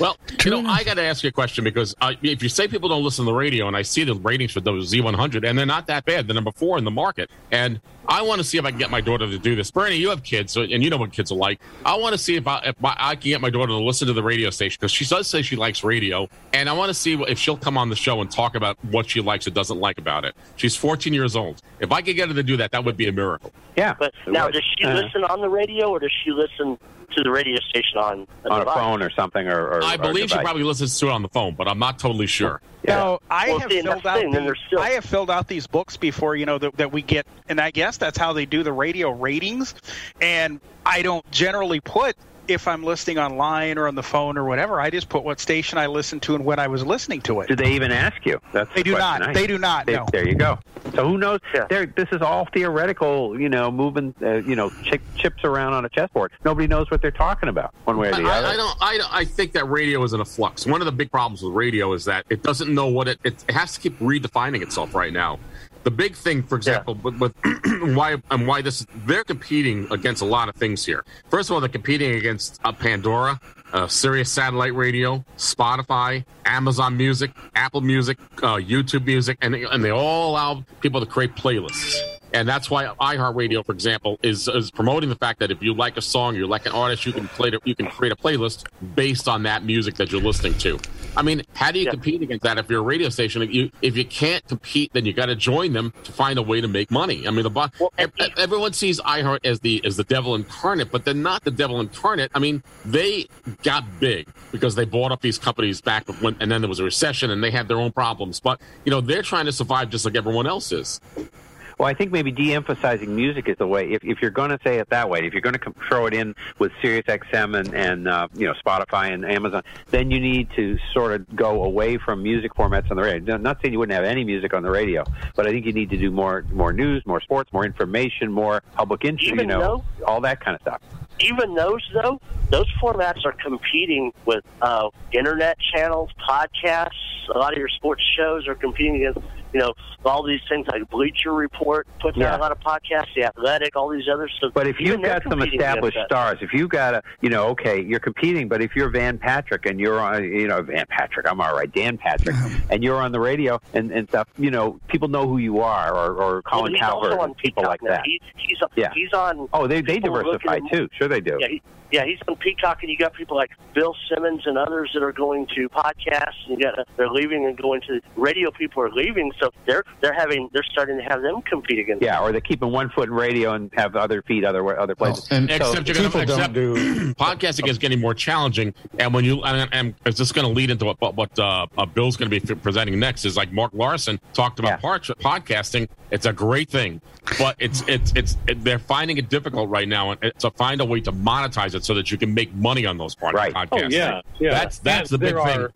Well, you know, I got to ask you a question because uh, if you say people don't listen to the radio, and I see the ratings for those Z100, and they're not that bad, they're number four in the market, and I want to see if I can get my daughter to do this. Bernie, you have kids, so, and you know what kids are like. I want to see if I, if my, I can get my daughter to listen to the radio station because she does say she likes radio, and I want to see if she'll come on the show and talk about what she likes or doesn't like about it. She's 14 years old. If I could get her to do that, that would be a miracle. Yeah. But now, does she Uh-huh. listen on the radio, or does she listen to the radio station on a on a phone or something, or, or I or believe she probably listens to it on the phone, but I'm not totally sure. No, I Well, have see, filled out. thing, the- still- I have filled out these books before, you know, that, that we get, and I guess that's how they do the radio ratings. And I don't generally put if I'm listening online or on the phone or whatever. I just put what station I listened to and when I was listening to it. Do they even ask you? That's They the do not. I- They do not. They- No. There you go. So who knows? There, this is all theoretical. You know, moving, uh, you know, chi- chips around on a chessboard. Nobody knows what they're talking about, one way or the I, other. I don't. I, don't- I think that radio is in a flux. One of the big problems with radio is that it doesn't know what it. It has to keep redefining itself right now. The big thing, for example, with, with why and why this they're competing against a lot of things here. First of all, they're competing against uh, Pandora, uh, Sirius Satellite Radio, Spotify, Amazon Music, Apple Music, uh, YouTube Music, and they, and they all allow people to create playlists. And that's why iHeartRadio, for example, is, is promoting the fact that if you like a song, you like an artist, you can play it, you can create a playlist based on that music that you're listening to. I mean, how do you compete against that if you're a radio station? If you if you can't compete, then you got to join them to find a way to make money. I mean, the bo- ev- ev- everyone sees iHeart as the as the devil incarnate, but they're not the devil incarnate. I mean, they got big because they bought up these companies back when, and then there was a recession, and they had their own problems. But you know, they're trying to survive just like everyone else is. Well, I think maybe de-emphasizing music is the way. If, if you're going to say it that way, if you're going to throw it in with Sirius XM and, and uh, you know Spotify and Amazon, then you need to sort of go away from music formats on the radio. Not saying you wouldn't have any music on the radio, but I think you need to do more more news, more sports, more information, more public interest. You know, all that kind of stuff. Even those, though, those formats are competing with uh, internet channels, podcasts. A lot of your sports shows are competing against, you know, all these things like Bleacher Report puts Yeah. out a lot of podcasts, The Athletic, all these other stuff. But if you've got some established stars, if you've got a, you know, okay, you're competing, but if you're Van Patrick and you're on, you know, Van Patrick, I'm all right, Dan Patrick, and you're on the radio and, and stuff, you know, people know who you are, or, or Well, Colin he's Cowherd, also on people like now. that. He, he's, Yeah. he's on. Oh, they they people diversify too. Sure, they do. Yeah, he, yeah, he's on Peacock, and you got people like Bill Simmons and others that are going to podcasts. And you got they're leaving and going to radio. People are leaving, so they're they're having they're starting to have them compete against. Yeah, or they're keeping one foot in radio and have other feet other other places. and except you're gonna, except podcasting is getting more challenging. And when you and, and it's just going to lead into what what, what uh, uh, Bill's going to be presenting next is like Mark Larson talked about pod- podcasting. It's a great thing, but it's it's it's it, they're finding it difficult right now and to find a way to monetize it so that you can make money on those pod- oh, podcasts. Oh yeah, yeah. That's that's And the big there thing.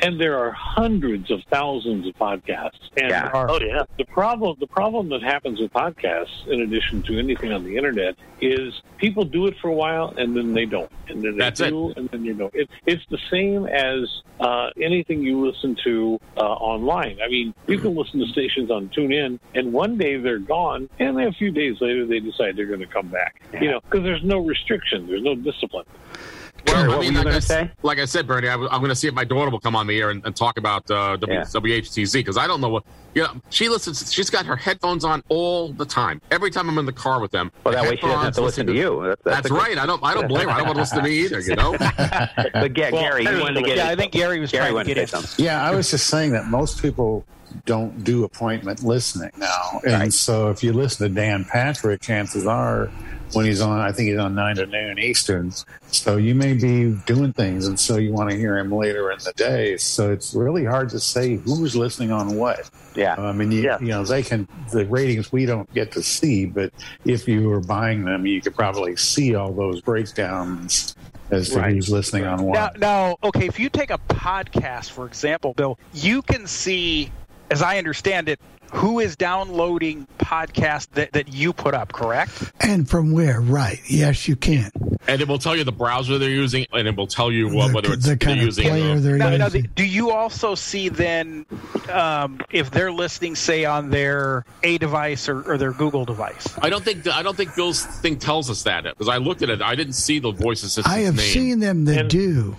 Are, And there are hundreds of thousands of podcasts. And Yeah. Oh, yeah. The problem the problem that happens with podcasts, in addition to anything on the internet, is people do it for a while and then they don't, and then they That's it. do, and then you don't. It's it's the same as uh, anything you listen to uh, online. I mean, you can listen to stations on TuneIn, and one day they're gone, and then a few days later they decide they're going to come back. You know, because there's no restriction, there's no discipline. Well, what I were mean, you like, gonna I, say? like I said, Bernie, I, am going to see if my daughter will come on the air and, and talk about uh, w, Yeah. WHTZ because I don't know what. You know, she listens. She's got her headphones on all the time. Every time I'm in the car with them. Well, that way she doesn't have to listen to listening you. That's, that's That's right. I don't. I don't blame her. I don't want to listen to me either. You know. But Ga- Gary, you wanted to get yeah, in. I think Gary was Gary trying to get to in. something. Yeah, I was just saying that most people don't do appointment listening now. And so if you listen to Dan Patrick, chances are when he's on, I think he's on 9 to noon Eastern. So you may be doing things, and so you want to hear him later in the day. So it's really hard to say who's listening on what. Yeah. I mean, you, you know, they can, the ratings we don't get to see, but if you were buying them, you could probably see all those breakdowns as to Right. who's listening on what. Now, now, okay, if you take a podcast, for example, Bill, you can see, as I understand it, who is downloading podcasts that, that you put up, correct? And from where? Right. Yes, you can. and it will tell you the browser they're using, and it will tell you what, The- whether it's the they're kind of using. player they're Now, now, do you also see then um, if they're listening, say, on their A device or, or their Google device? I don't think I don't think Bill's thing tells us that because I looked at it. I didn't see the voice assistant's I have name. seen them that And- do.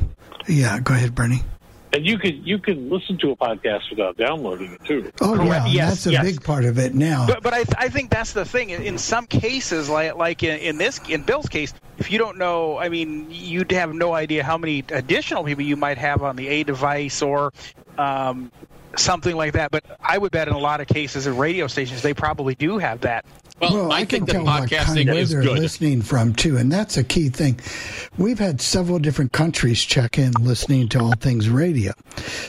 Yeah, go ahead, Bernie. And you can you can listen to a podcast without downloading it too. Oh, Correct. yeah, Yes, that's a yes. big part of it now. But, but I, I think that's the thing. In, in some cases, like like in, in this in Bill's case, if you don't know, I mean, you'd have no idea how many additional people you might have on the A device or um, something like that. But I would bet in a lot of cases in radio stations, they probably do have that. Well, I, can think that tell what kind podcasting where is they're good. listening from too, and that's a key thing. We've had several different countries check in listening to all things radio,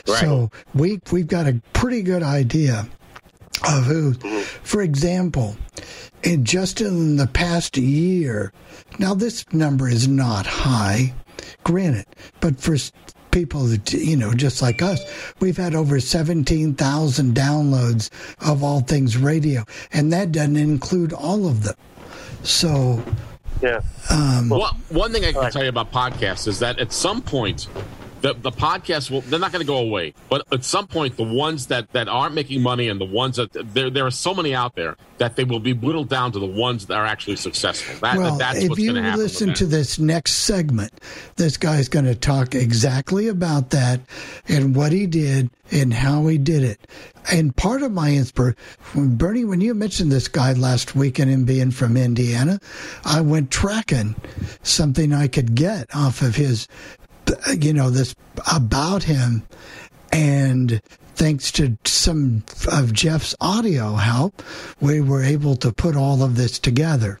so we we've got a pretty good idea of who. Mm-hmm. For example, in just in the past year, now this number is not high, granted, but for people that you know just like us. We've had over 17,000 downloads of all things radio and that doesn't include all of them. So Yeah. um, Well, one thing I can tell you about podcasts is that at some point, the the podcasts will they're not going to go away. But at some point, the ones that that aren't making money and the ones that there there are so many out there that they will be whittled down to the ones that are actually successful. That, well, that's if what's you going to listen to this next segment, this guy's going to talk exactly about that and what he did and how he did it. And part of my inspiration, Bernie, when you mentioned this guy last week and him being from Indiana, I went tracking something I could get off of his, you know, this about him. And thanks to some of Jeff's audio help, we were able to put all of this together.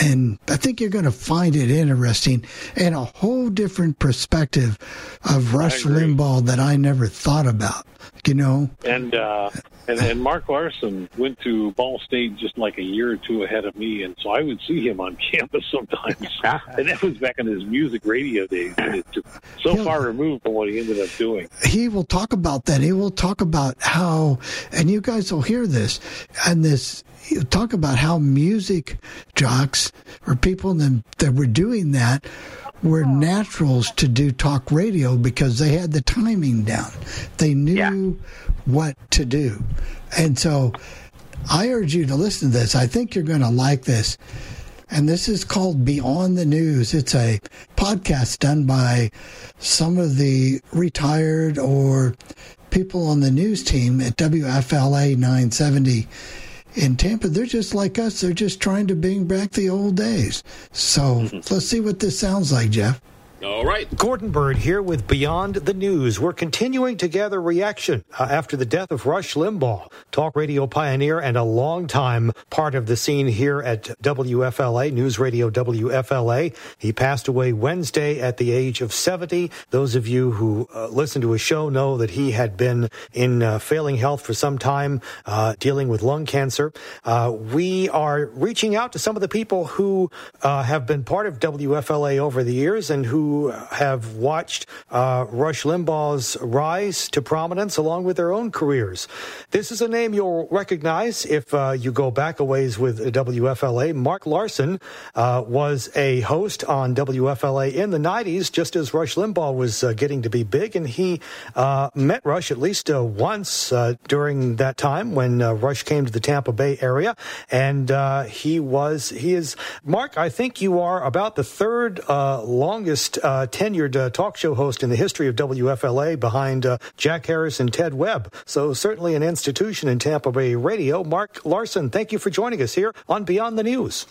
And I think you're going to find it interesting and a whole different perspective of Rush. Limbaugh that I never thought about. You know, And uh, and and Mark Larson went to Ball State just like a year or two ahead of me, and so I would see him on campus sometimes. and that was back in his music radio days. and It's just so far removed from what he ended up doing. he will talk about that. He will talk about how, and you guys will hear this, and this, he'll talk about how music jocks or people that were doing that were oh. naturals to do talk radio because they had the timing down. They knew what to do. And so I urge you to listen to this. I think you're going to like this. And this is called Beyond the News. It's a podcast done by some of the retired or people on the news team at WFLA 970 in Tampa. They're just like us. They're just trying to bring back the old days. So let's see what this sounds like, Jeff. All right. Gordon Byrd here with Beyond the News. We're continuing to gather reaction uh, after the death of Rush Limbaugh, talk radio pioneer and a longtime part of the scene here at WFLA, News Radio WFLA. He passed away Wednesday at the age of 70. Those of you who uh, listen to his show know that he had been in uh, failing health for some time, uh, dealing with lung cancer. Uh, we are reaching out to some of the people who uh, have been part of WFLA over the years and who have watched uh, Rush Limbaugh's rise to prominence along with their own careers. This is a name you'll recognize if uh, you go back a ways with WFLA. Mark Larson uh, was a host on WFLA in the 90s, just as Rush Limbaugh was uh, getting to be big, and he uh, met Rush at least uh, once during that time when Rush came to the Tampa Bay area, and he was he is Mark. I think you are about the third longest uh, tenured uh, talk show host in the history of WFLA behind uh, Jack Harris and Ted Webb. So certainly an institution in Tampa Bay radio. Mark Larson, thank you for joining us here on Beyond the News.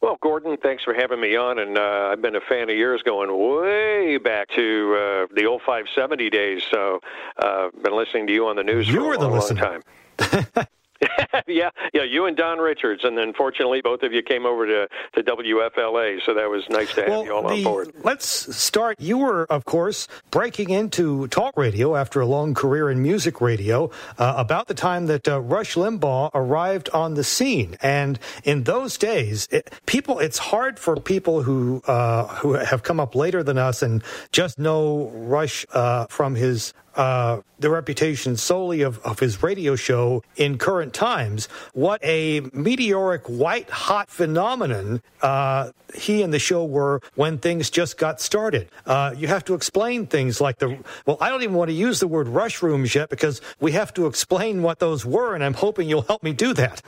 Well, Gordon, thanks for having me on, and uh, I've been a fan of yours going way back to uh, the old 570 days. So, uh, been listening to you on the news you for were a the long, long listener. time. yeah, yeah, you and Don Richards, and then fortunately both of you came over to, to WFLA, so that was nice to have Well, you all on board. Let's start. You were, of course, breaking into talk radio after a long career in music radio uh, about the time that uh, Rush Limbaugh arrived on the scene. And in those days, it, people, it's hard for people who uh, who have come up later than us and just know Rush uh, from his uh, the reputation solely of, of his radio show in current times. What a meteoric white hot phenomenon uh, he and the show were when things just got started. Uh, you have to explain things like the, well, I don't even want to use the word rush rooms yet because we have to explain what those were, and I'm hoping you'll help me do that.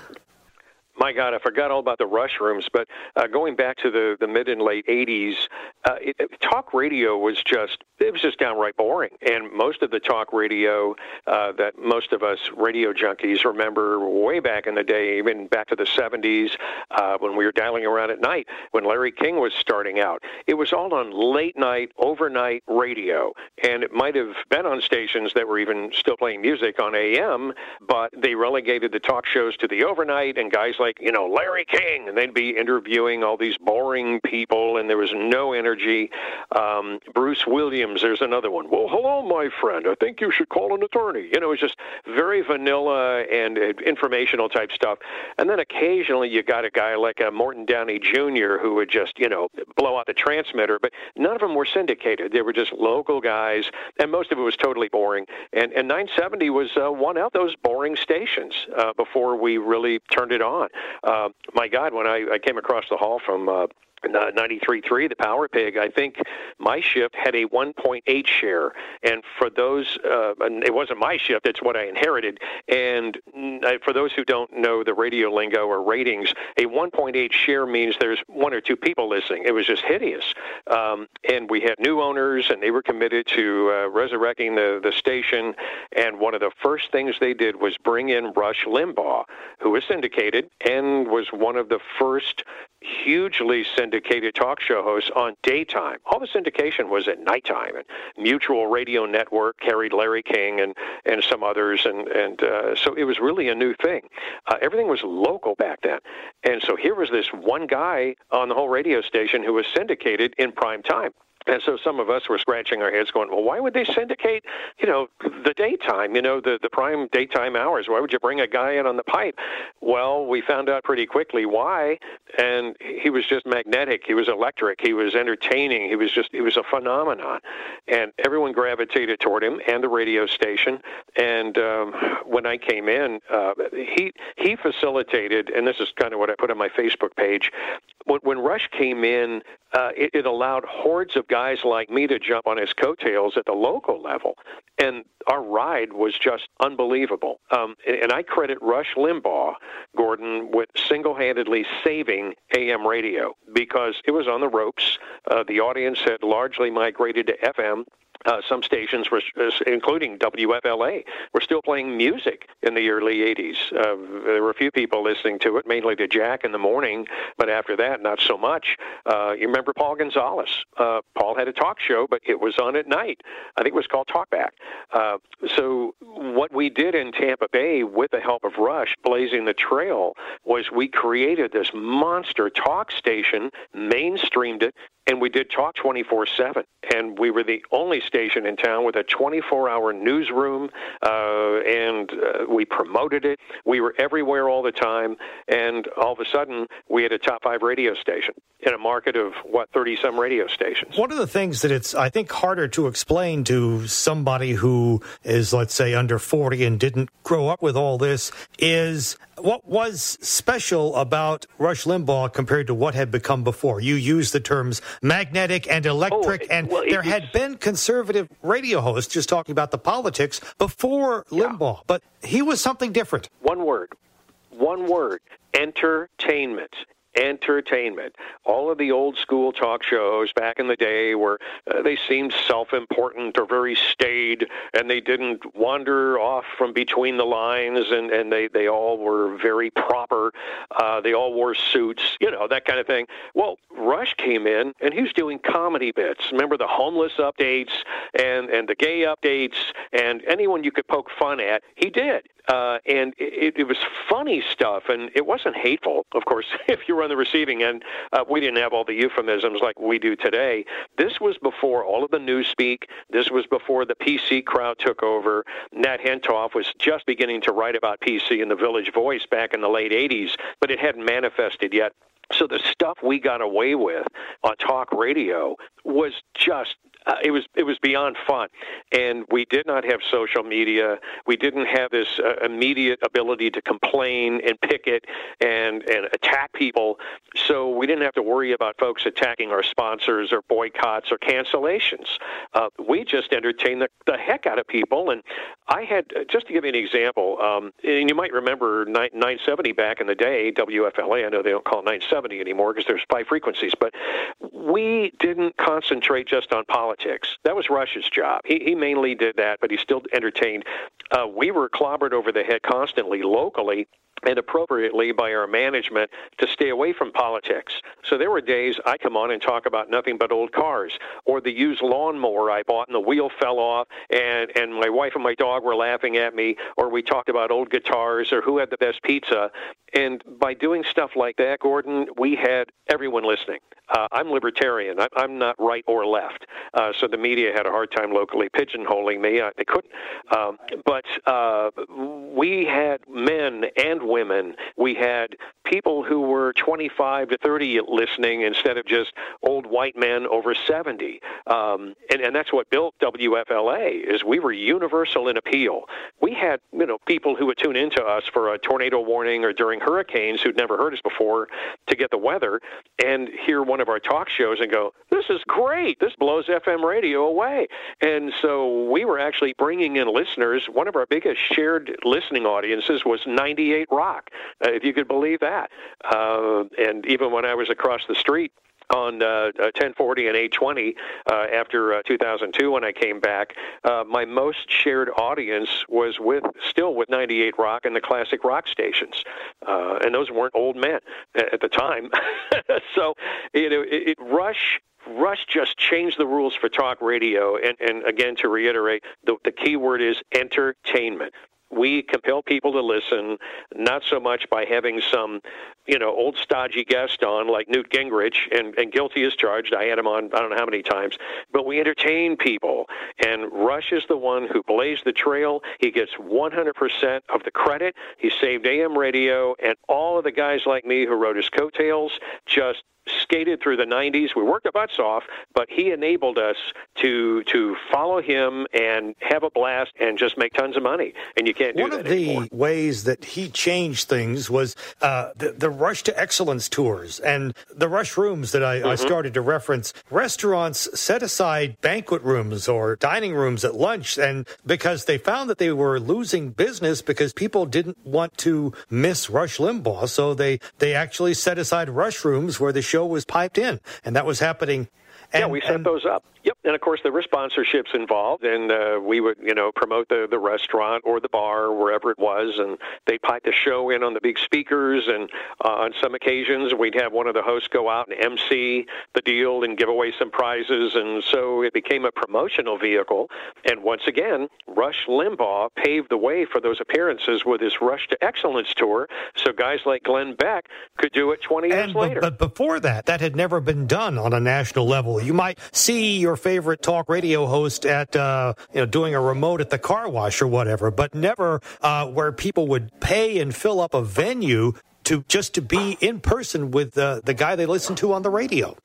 My God, I forgot all about the rush rooms. But uh, going back to the, the mid and late '80s, uh, it, talk radio was just it was just downright boring. And most of the talk radio uh, that most of us radio junkies remember way back in the day, even back to the '70s, uh, when we were dialing around at night, when Larry King was starting out, it was all on late night, overnight radio, and it might have been on stations that were even still playing music on AM, but they relegated the talk shows to the overnight, and guys like you know Larry King, and they'd be interviewing all these boring people, and there was no energy. Um, Bruce Williams, there's another one. Well, hello, my friend. I think you should call an attorney. You know, it was just very vanilla and uh, informational type stuff. And then occasionally you got a guy like uh, Morton Downey Jr. who would just you know blow out the transmitter, but none of them were syndicated. They were just local guys, and most of it was totally boring. And and 970 was uh, one of those boring stations uh, before we really turned it on. Uh, my God, when I, I came across the hall from. Uh, 93.3, the Power Pig, I think my shift had a 1.8 share. And for those, uh, and it wasn't my shift, it's what I inherited. And mm, for those who don't know the radio lingo or ratings, a 1.8 share means there's one or two people listening. It was just hideous. Um, and we had new owners, and they were committed to uh, resurrecting the, the station. And one of the first things they did was bring in Rush Limbaugh, who was syndicated and was one of the first hugely syndicated talk show hosts on daytime. All the syndication was at nighttime, and Mutual Radio Network carried Larry King and and some others, and and uh, so it was really a new thing. Uh, everything was local back then, and so here was this one guy on the whole radio station who was syndicated in prime time. And so some of us were scratching our heads going, well, why would they syndicate, you know, the daytime, you know, the, the prime daytime hours? Why would you bring a guy in on the pipe? Well, we found out pretty quickly why. And he was just magnetic. He was electric. He was entertaining. He was just, he was a phenomenon. And everyone gravitated toward him and the radio station. And um, when I came in, uh, he, he facilitated, and this is kind of what I put on my Facebook page, when, when Rush came in, uh, it, it allowed hordes of guys like me to jump on his coattails at the local level. And our ride was just unbelievable. Um, and, I credit Rush Limbaugh, Gordon, with single handedly saving AM radio because it was on the ropes. Uh, the audience had largely migrated to FM. Uh, some stations, were, including WFLA, were still playing music in the early 80s. Uh, there were a few people listening to it, mainly to Jack in the morning, but after that, not so much. Uh, you remember Paul Gonzalez? Uh, Paul had a talk show, but it was on at night. I think it was called Talkback. Uh, what we did in Tampa Bay with the help of Rush, blazing the trail, was we created this monster talk station, mainstreamed it, and we did talk 24 7 and we were the only station in town with a 24 hour newsroom uh, and uh, we promoted it. We were everywhere all the time and all of a sudden we had a top five radio station in a market of what 30 some radio stations. One of the things that it's, I think, harder to explain to somebody who is, let's say, under 40 and didn't grow up with all this is what was special about Rush Limbaugh compared to what had become before. You used the terms magnetic and oh, electric, and well, there had been conservative radio hosts just talking about the politics before Limbaugh, but he was something different. one word one word entertainment entertainment. All of the old school talk shows back in the day where uh, they seemed self important or very staid and they didn't wander off from between the lines and, and they, they all were very proper. Uh, they all wore suits, you know, that kind of thing. Well, Rush came in and he was doing comedy bits. Remember the homeless updates and, and the gay updates and anyone you could poke fun at, he did uh, and it, it was funny stuff, and it wasn't hateful. Of course, if you were on the receiving end, uh, we didn't have all the euphemisms like we do today. This was before all of the newspeak. This was before the PC crowd took over. Nat Hentoff was just beginning to write about PC in the Village Voice back in the late '80s, but it hadn't manifested yet. So the stuff we got away with on talk radio was just uh, it was it was beyond fun, and we did not have social media. We didn't have this uh, immediate ability to complain and picket and and attack people. So we didn't have to worry about folks attacking our sponsors or boycotts or cancellations. Uh, we just entertained the, the heck out of people. And I had just to give you an example, um, and you might remember 970 back in the day, WFLA. I know they don't call it 970 anymore because there's five frequencies, but we didn't concentrate just on politics politics. That was Rush's job. He, he mainly did that, but he still entertained. Uh, we were clobbered over the head constantly locally and appropriately by our management to stay away from politics. So there were days I come on and talk about nothing but old cars or the used lawnmower I bought and the wheel fell off and and my wife and my dog were laughing at me or we talked about old guitars or who had the best pizza and by doing stuff like that Gordon we had everyone listening. Uh, I'm libertarian. I, I'm not right or left. Uh, so the media had a hard time locally pigeonholing me. I, couldn't. Um, but uh, we had men and women. We had people who were 25 to 30 listening instead of just old white men over 70. Um, and, and that's what built WFLA is we were universal in appeal. We had you know people who would tune into us for a tornado warning or during hurricanes who'd never heard us before to get the weather and hear one of our talk shows and go, "This is great. This blows FM radio away." And so we were actually bringing in listeners. One of our biggest shared listening audiences was 98 Rock, uh, if you could believe that. Uh, and even when I was across the street on uh, 1040 uh, and 820 uh, after uh, 2002 when I came back. Uh, my most shared audience was with still with 98 Rock and the classic rock stations, and those weren't old men at the time. so you know, it, it Rush Rush just changed the rules for talk radio. And, and again, to reiterate, the, the key word is entertainment we compel people to listen, not so much by having some, you know, old stodgy guest on like Newt Gingrich, and, and guilty as charged. I had him on I don't know how many times, but we entertain people. And Rush is the one who blazed the trail. He gets 100% of the credit. He saved AM radio, and all of the guys like me who wrote his coattails just skated through the 90s. We worked our butts off, but he enabled us to to follow him and have a blast and just make tons of money. And you can't do One that of the anymore. ways that he changed things was uh, the, the Rush to Excellence tours and the Rush rooms that I, I Mm-hmm. started to reference. Restaurants set aside banquet rooms or dining rooms at lunch, and because they found that they were losing business because people didn't want to miss Rush Limbaugh, so they they actually set aside Rush rooms where the show was piped in, and that was happening. yeah, we set those up. Yep, and of course there were sponsorships involved, and uh, we would you know promote the the restaurant or the bar or wherever it was, and they'd pipe the show in on the big speakers, and uh, on some occasions we'd have one of the hosts go out and MC the deal and give away some prizes, and so it became a promotional vehicle. And once again, Rush Limbaugh paved the way for those appearances with his Rush to Excellence tour, so guys like Glenn Beck could do it 20 years And, but, later. but before that, that had never been done on a national level. You might see your favorite talk radio host at, uh, you know, doing a remote at the car wash or whatever, but never uh, where people would pay and fill up a venue to just to be in person with the the guy they listen to on the radio.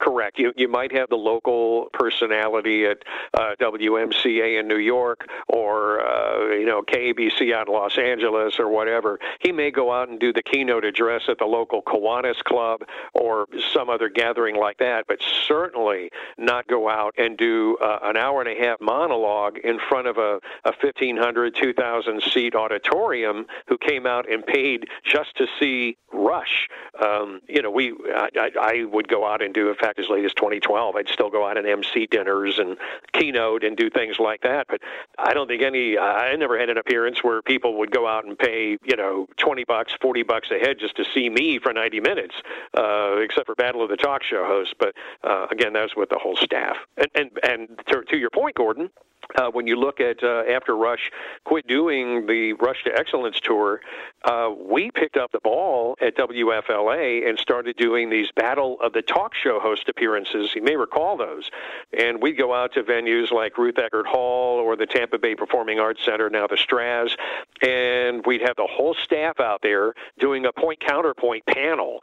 Correct. You you might have the local personality at uh, WMCA in New York or uh, you know KABC out in Los Angeles or whatever. He may go out and do the keynote address at the local Kiwanis Club or some other gathering like that, but certainly not go out and do uh, an hour and a half monologue in front of a, a 1,500, 2,000 seat auditorium who came out and paid just to see Rush. Um, you know, we I, I would go out and do. In fact, as late as 2012, I'd still go out and MC dinners and keynote and do things like that. But I don't think any. I never had an appearance where people would go out and pay you know 20 bucks, 40 bucks a head just to see me for 90 minutes, uh, except for Battle of the Talk Show hosts. But uh, again, that's with the whole staff. And and and to, to your point, Gordon uh, when you look at uh, after Rush quit doing the Rush to Excellence tour, uh, we picked up the ball at WFLA and started doing these Battle of the Talk Show host appearances. You may recall those. And we'd go out to venues like Ruth Eckerd Hall or the Tampa Bay Performing Arts Center, now the Straz, and we'd have the whole staff out there doing a point counterpoint panel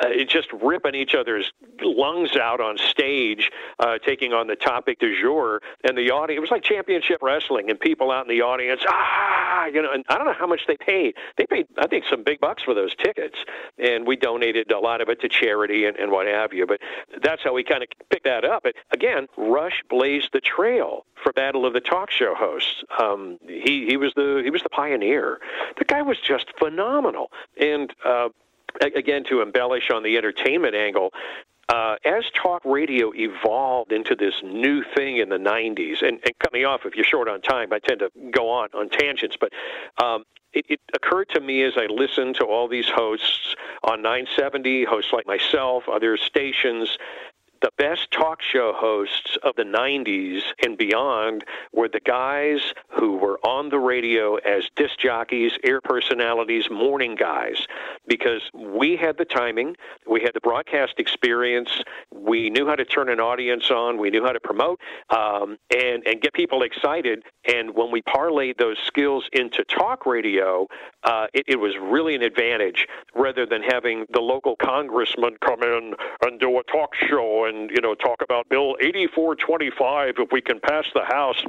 uh, just ripping each other's lungs out on stage, uh, taking on the topic du jour, and the audience. It was like championship wrestling, and people out in the audience, ah, you know. And I don't know how much they paid. They paid, I think, some big bucks for those tickets, and we donated a lot of it to charity and, and what have you. But that's how we kind of picked that up. But again, Rush blazed the trail for Battle of the Talk Show hosts. Um, he he was the he was the pioneer. The guy was just phenomenal, and. Uh, again, to embellish on the entertainment angle, uh, as talk radio evolved into this new thing in the 90s, and, and cut me off if you're short on time, I tend to go on on tangents, but um, it, it occurred to me as I listened to all these hosts on 970, hosts like myself, other stations, the best talk show hosts of the 90s and beyond were the guys who were on the radio as disc jockeys, air personalities, morning guys, because we had the timing, we had the broadcast experience, we knew how to turn an audience on, we knew how to promote, um, and and get people excited. And when we parlayed those skills into talk radio, uh, it, it was really an advantage rather than having the local congressman come in and do a talk show and you know talk about Bill 8425 if we can pass the House.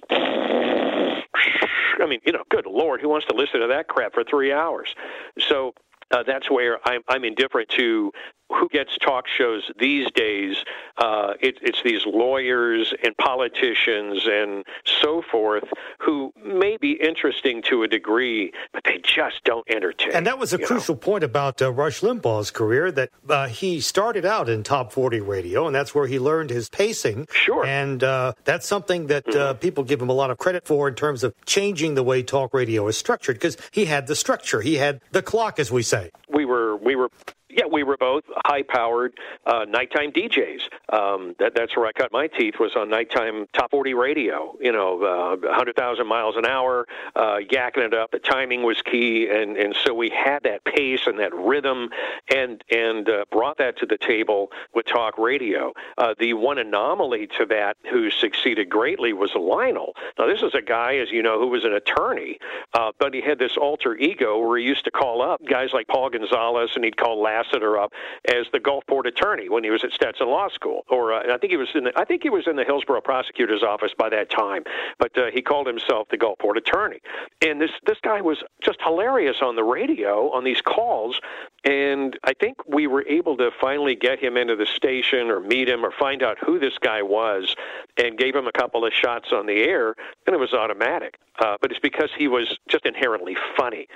I mean, you know, good Lord, who wants to listen to that crap for three hours? So uh, that's where I'm, I'm indifferent to who gets talk shows these days. Uh, it, it's these lawyers and politicians and so forth who may be interesting to a degree, but they just don't entertain. And that was a crucial know? point about uh, Rush Limbaugh's career that uh, he started out in top 40 radio, and that's where he learned his pacing. Sure. And uh, that's something that uh, mm-hmm. people give him a lot of credit for in terms of changing the way talk radio is structured because he had the structure, he had the clock, as we say. We were we were yeah, we were both high-powered uh, nighttime DJs. Um, that, that's where I cut my teeth was on nighttime top 40 radio. You know, uh, 100,000 miles an hour, uh, yakking it up. The timing was key, and and so we had that pace and that rhythm, and and uh, brought that to the table with talk radio. Uh, the one anomaly to that, who succeeded greatly, was Lionel. Now, this is a guy, as you know, who was an attorney, uh, but he had this alter ego where he used to call up guys like Paul Gonzalez, and he'd call Lass Lassiter up as the Gulfport attorney when he was at Stetson Law School, or uh, I think he was in the, I think he was in the Hillsborough prosecutor's office by that time, but uh, he called himself the Gulfport attorney. And this this guy was just hilarious on the radio on these calls, and I think we were able to finally get him into the station or meet him or find out who this guy was, and gave him a couple of shots on the air, and it was automatic. Uh, but it's because he was just inherently funny.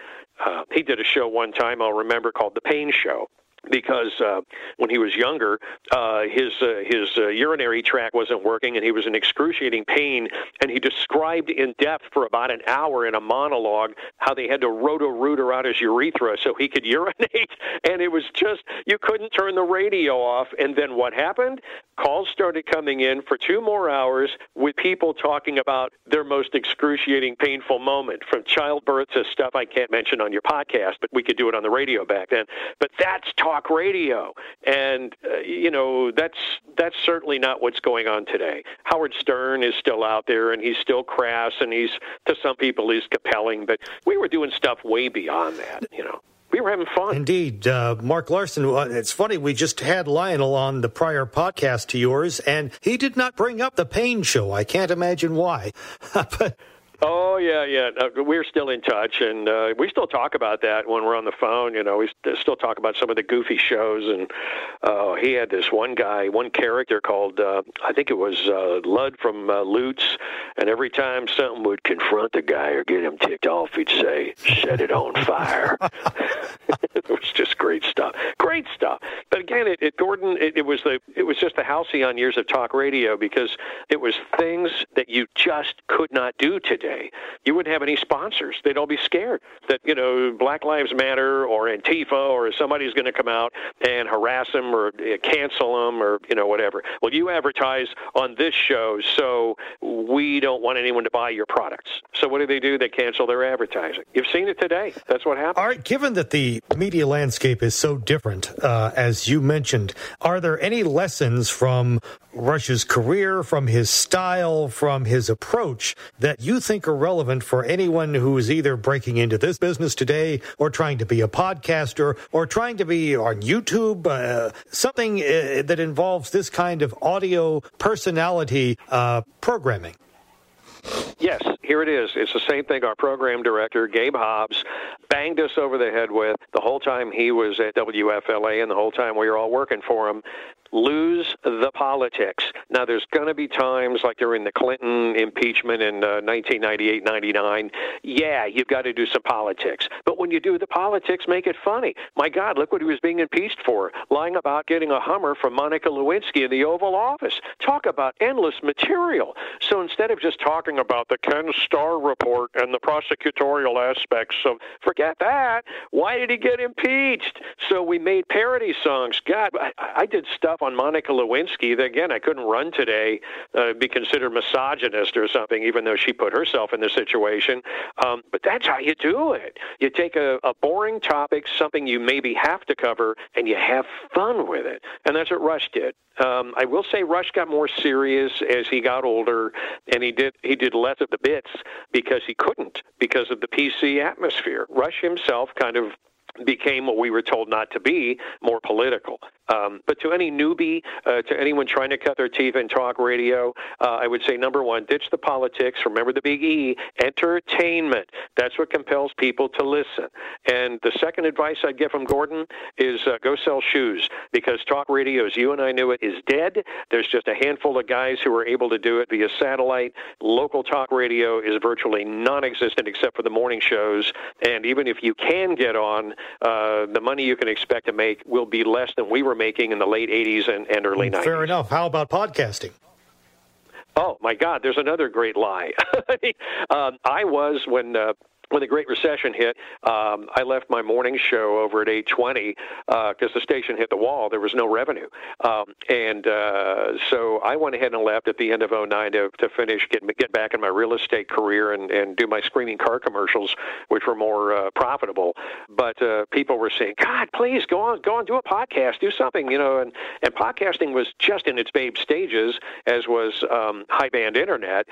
Uh, he did a show one time I'll remember called The Pain Show because uh, when he was younger, uh, his uh, his uh, urinary tract wasn't working, and he was in excruciating pain. And he described in depth for about an hour in a monologue how they had to roto-rooter out his urethra so he could urinate. And it was just you couldn't turn the radio off. And then what happened? Calls started coming in for two more hours with people talking about their most excruciating, painful moment, from childbirth to stuff I can't mention on your podcast, but we could do it on the radio back then. But that's talk talk radio, and uh, you know that's that's certainly not what's going on today. Howard Stern is still out there, and he's still crass, and he's to some people he's compelling, but we were doing stuff way beyond that, you know we were having fun. Indeed. Uh, Mark Larson, uh, it's funny, we just had Lionel on the prior podcast to yours, and he did not bring up the pain show. I can't imagine why. but Oh yeah, yeah. Uh, we're still in touch, and uh, we still talk about that when we're on the phone. You know, we still talk about some of the goofy shows. And uh, he had this one guy, one character called uh, I think it was uh, Lud from uh, Lutz. And every time something would confront the guy or get him ticked off, he'd say, "Set it on fire." it was just great stuff. Great stuff. But again, it, it Gordon, it, it was the it was just the halcyon years of talk radio because it was things that you just could not do today. You wouldn't have any sponsors. They'd all be scared that you know Black Lives Matter or Antifa or somebody's going to come out and harass them or uh, cancel them or you know whatever. Well, you advertise on this show, so we don't want anyone to buy your products. So what do they do? They cancel their advertising. You've seen it today. That's what happened. All right, given that the media landscape is so different, uh, as you mentioned, are there any lessons from Rush's career, from his style, from his approach that you think are relevant for anyone who is either breaking into this business today or trying to be a podcaster or trying to be on YouTube, uh, something uh, that involves this kind of audio personality uh, programming? Yes, here it is. It's the same thing our program director, Gabe Hobbs, banged us over the head with the whole time he was at WFLA and the whole time we were all working for him lose the politics. Now, there's going to be times like during the Clinton impeachment in uh, 1998 99. Yeah, you've got to do some politics. But when you do the politics, make it funny. My God, look what he was being impeached for lying about getting a Hummer from Monica Lewinsky in the Oval Office. Talk about endless material. So instead of just talking about the Ken Starr report and the prosecutorial aspects of forget that, why did he get impeached? So we made parody songs. God, I, I did stuff on Monica Lewinsky that, again, I couldn't run today, uh, be considered misogynist or something, even though she put herself in the situation. Um, but that's how you do it. You take a, a boring topic, something you maybe have to cover, and you have fun with it. And that's what Rush did. Um, I will say Rush got more serious as he got older, and he did he did less of the bits because he couldn't because of the PC atmosphere. Rush himself kind of became what we were told not to be, more political. Um, but to any newbie, uh, to anyone trying to cut their teeth in talk radio, uh, I would say number one, ditch the politics. Remember the big E, entertainment. That's what compels people to listen. And the second advice I'd get from Gordon is uh, go sell shoes because talk radio, as you and I knew it, is dead. There's just a handful of guys who are able to do it via satellite. Local talk radio is virtually non existent except for the morning shows. And even if you can get on, uh, the money you can expect to make will be less than we were making in the late 80s and, and early 90s. Fair enough. How about podcasting? Oh my God! There's another great lie. um, I was when uh, when the Great Recession hit, um, I left my morning show over at 8:20 because uh, the station hit the wall. There was no revenue, um, and uh, so I went ahead and left at the end of 09 to, to finish get get back in my real estate career and, and do my screaming car commercials, which were more uh, profitable. But uh, people were saying, "God, please go on, go on, do a podcast, do something," you know. And and podcasting was just in its babe stages, as was um, high band internet.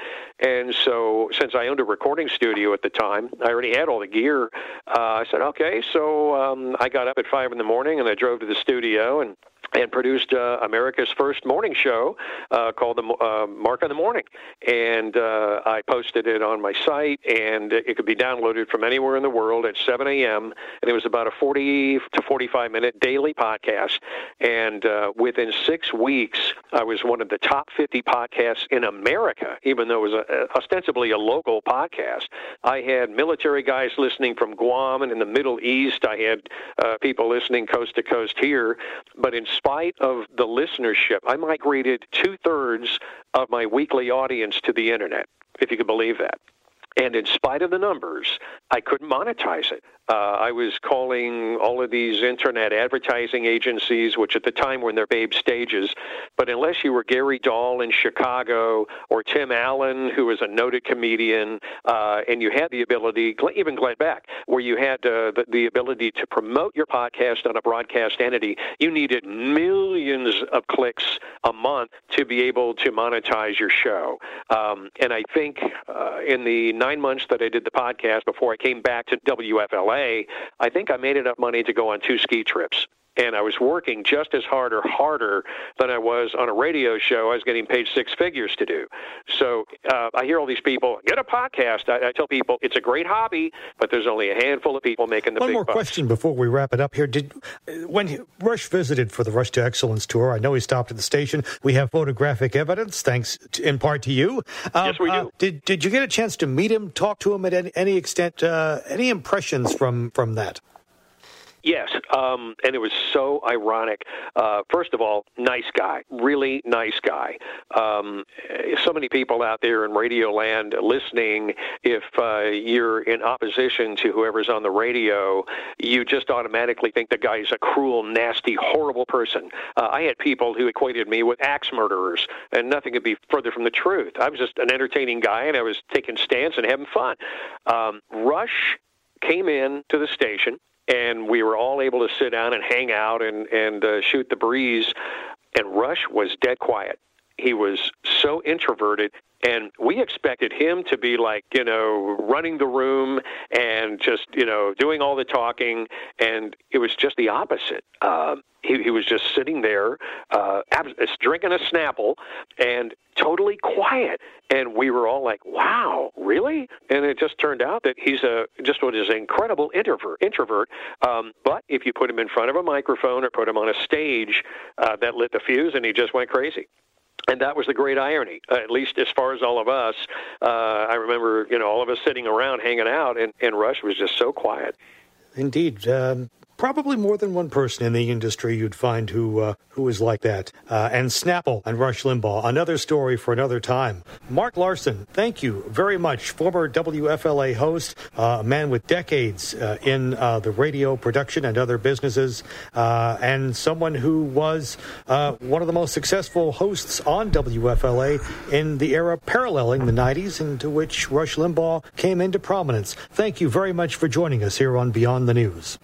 And so, since I owned a recording studio at the time. I already had all the gear. Uh, I said, okay. So um, I got up at five in the morning and I drove to the studio and and produced uh, America's first morning show uh, called the uh, Mark in the Morning, and uh, I posted it on my site, and it could be downloaded from anywhere in the world at 7 a.m. And it was about a 40 to 45 minute daily podcast, and uh, within six weeks, I was one of the top 50 podcasts in America, even though it was a, ostensibly a local podcast. I had military guys listening from Guam and in the Middle East. I had uh, people listening coast to coast here, but in spite of the listenership, I migrated two thirds of my weekly audience to the internet, if you can believe that. And in spite of the numbers, I couldn't monetize it. Uh, I was calling all of these internet advertising agencies, which at the time were in their babe stages. But unless you were Gary Dahl in Chicago or Tim Allen, who was a noted comedian, uh, and you had the ability, even Glenn Beck, where you had uh, the, the ability to promote your podcast on a broadcast entity, you needed millions of clicks a month to be able to monetize your show. Um, and I think uh, in the nine months that I did the podcast before I came back to WFLA, I think I made enough money to go on two ski trips and I was working just as hard or harder than I was on a radio show I was getting paid six figures to do. So uh, I hear all these people get a podcast. I, I, tell people it's a great hobby, but there's only a handful of people making the One more bucks. question before we wrap it up here. Did when Rush visited for the Rush to Excellence tour? I know he stopped at the station. We have photographic evidence, thanks to, in part to you. Um, yes, we do. Uh, did Did you get a chance to meet him, talk to him at any, any extent? Uh, any impressions from from that? Yes, um, and it was so ironic. Uh, first of all, nice guy, really nice guy. Um, so many people out there in radio land listening. If uh, you're in opposition to whoever's on the radio, you just automatically think the guy's a cruel, nasty, horrible person. Uh, I had people who equated me with axe murderers, and nothing could be further from the truth. I was just an entertaining guy, and I was taking stands and having fun. Um, Rush came in to the station and we were all able to sit down and hang out and and uh, shoot the breeze. And Rush was dead quiet. He was so introverted, and we expected him to be like you know running the room and just you know doing all the talking, and it was just the opposite. Um, he, he was just sitting there, uh, abs- drinking a Snapple, and totally quiet. And we were all like, "Wow, really?" And it just turned out that he's a just what is an incredible introvert. Introvert, um, but if you put him in front of a microphone or put him on a stage, uh, that lit the fuse, and he just went crazy. And that was the great irony, uh, at least as far as all of us. Uh, I remember, you know, all of us sitting around hanging out, and, and Rush was just so quiet. Indeed. Um, probably more than one person in the industry you'd find who uh, who is like that. Uh, and Snapple and Rush Limbaugh, another story for another time. Mark Larson, thank you very much. Former WFLA host, uh, a man with decades uh, in uh, the radio production and other businesses, uh, and someone who was one of the most successful hosts on WFLA in the era paralleling the 90s, into which Rush Limbaugh came into prominence. Thank you very much for joining us here on Beyond the News.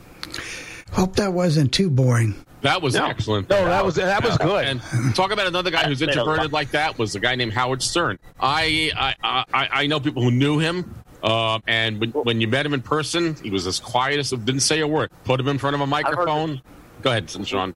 Hope that wasn't too boring. That was excellent. No, that was that was good. And talk about another guy who's introverted like that was a guy named Howard Stern. I I I, I know people who knew him. Uh, and when, when you met him in person, he was as quiet as didn't say a word. Put him in front of a microphone. Go ahead, Sean.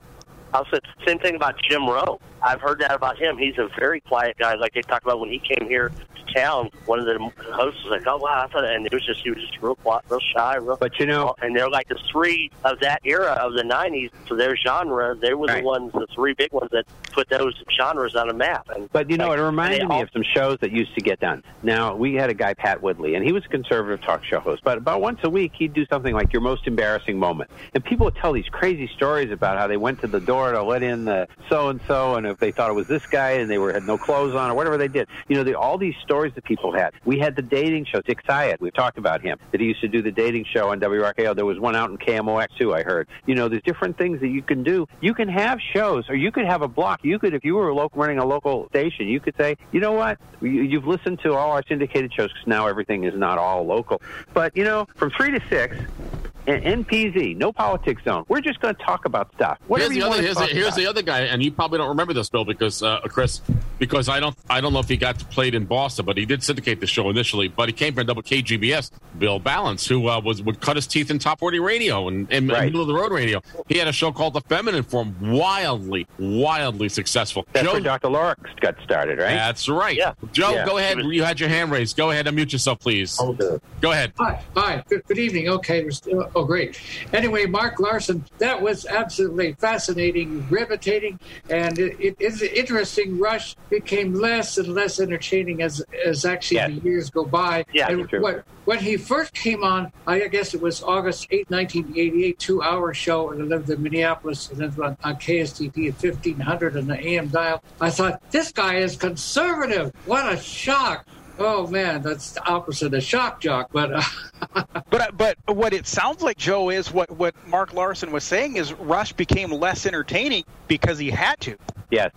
I'll say same thing about Jim Rome. I've heard that about him. He's a very quiet guy. Like they talked about when he came here to town, one of the hosts was like, "Oh wow," I thought, and it was just he was just real quiet, real shy, real. But you know, and they're like the three of that era of the '90s. So their genre, they were Right. the ones, the three big ones that put those genres on a map. And But you know, like, it reminded me all- of some shows that used to get done. Now we had a guy, Pat Woodley, and he was a conservative talk show host. But about once a week, he'd do something like your most embarrassing moment, and people would tell these crazy stories about how they went to the door to let in the so and so, and if they thought it was this guy and they were had no clothes on or whatever they did. You know, the, all these stories that people had. We had the dating show. Dick Syatt, we've talked about him. That he used to do the dating show on WRKO. There was one out in KMOX too. I heard. You know, there's different things that you can do. You can have shows, or you could have a block. You could, if you were a local, running a local station, you could say, you know what, you, you've listened to all our syndicated shows because now everything is not all local. But you know, from three to six. And NPZ, no politics zone. We're just going to talk about stuff. Whatever here's the you other here's, talk the, here's about. the other guy, and you probably don't remember this, Bill, because uh, Chris, because I don't I don't know if he got to play it in Boston, but he did syndicate the show initially. But he came from double KGBS, Bill Ballance, who uh, was would cut his teeth in top forty radio and, and middle of the road radio. He had a show called The Feminine Forum, wildly, wildly successful. That's Joe, where Dr. Laura's got started, right? That's right. Yeah. Joe, Yeah. go ahead. You had your hand raised. Go ahead, unmute yourself, please. Go ahead. Hi, hi. Good, good evening. Okay. Oh, great. Anyway, Mark Larson, that was absolutely fascinating, riveting, and it, it is interesting. Rush became less and less entertaining as as actually the years go by. Yeah, and true. what, when he first came on, I guess it was August 8, 1988, two-hour show, and I lived in Minneapolis, and was on, on KSTP at 1500 on the AM dial. I thought this guy is conservative. What a shock! Oh man, that's the opposite of shock jock. But uh, But but what it sounds like, Joe, is what what Mark Larson was saying is Rush became less entertaining because he had to. Yes.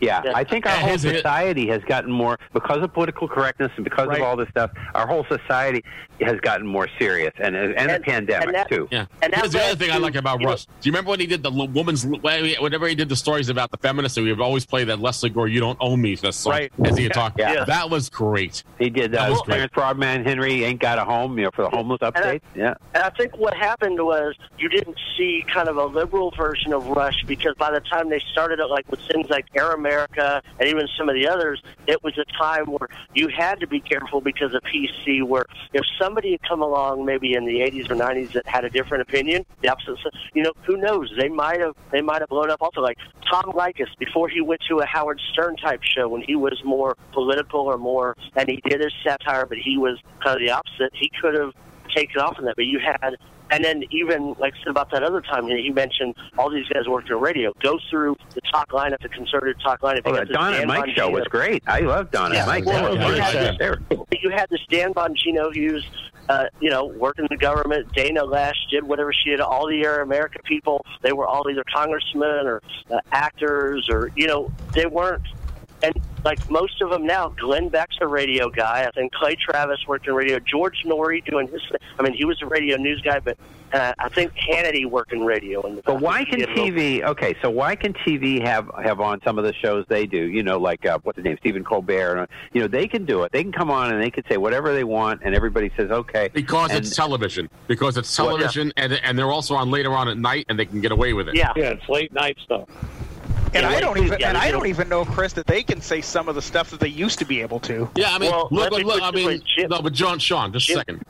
Yeah, I think our whole his- his- society has gotten more because of political correctness and because of all this stuff. Our whole society has gotten more serious, and and, the pandemic too. Yeah. Here's the other thing I like about Russ. Do you remember when he did the woman's, whenever he did the stories about the feminists, and we would always play that Lesley Gore, "You don't own me," that song Right. as he had talked. Yeah. That was great. He did That uh, was great. Clarence Frogman Henry ain't got a home, you know, for the homeless update. Yeah. And I think what happened was you didn't see kind of a liberal version of Rush because by the time they started it, like with things like Air America and even some of the others, it was a time where you had to be careful because of PC. Where if somebody had come along maybe in the 80s or 90s that had a different opinion, the opposite, you know, who knows? They might have they might have blown up. Also, like Tom Leykis before he went to a Howard Stern type show when he was more political or more, and he did his satire, but he was kind of the opposite. He could have taken off in that, but you had And then even like I said about that other time, he mentioned all these guys worked in radio. Go through the talk line at the conservative talk line. If you Oh, got that this Don and Mike show was great. I love Don Yeah, and Mike. well, That you, had They were this, you had this Dan Bongino who's, uh, you know, worked in the government. Dana Loesch did whatever she did. All the Air America people, they were all either congressmen or uh, actors or, you know, they weren't. And like most of them now, Glenn Beck's a radio guy. I think Clay Travis worked in radio. George Noory doing his. I mean, he was a radio news guy, but uh, I think Hannity worked in radio. In the But why can TV? Okay, so why can TV have have on some of the shows they do? You know, like uh, what's his name, Stephen Colbert. and, You know, they can do it. They can come on and they can say whatever they want, and everybody says okay. Because And- it's television. Because it's Well, yeah. television, and and they're also on later on at night, and they can get away with it. Yeah, yeah, it's late night stuff. And Yeah, I like- don't even and I do. don't even know, Chris, that they can say some of the stuff that they used to be able to. Yeah, I mean, Well, look, let me look, put I mean, no, but John, Sean, just a second.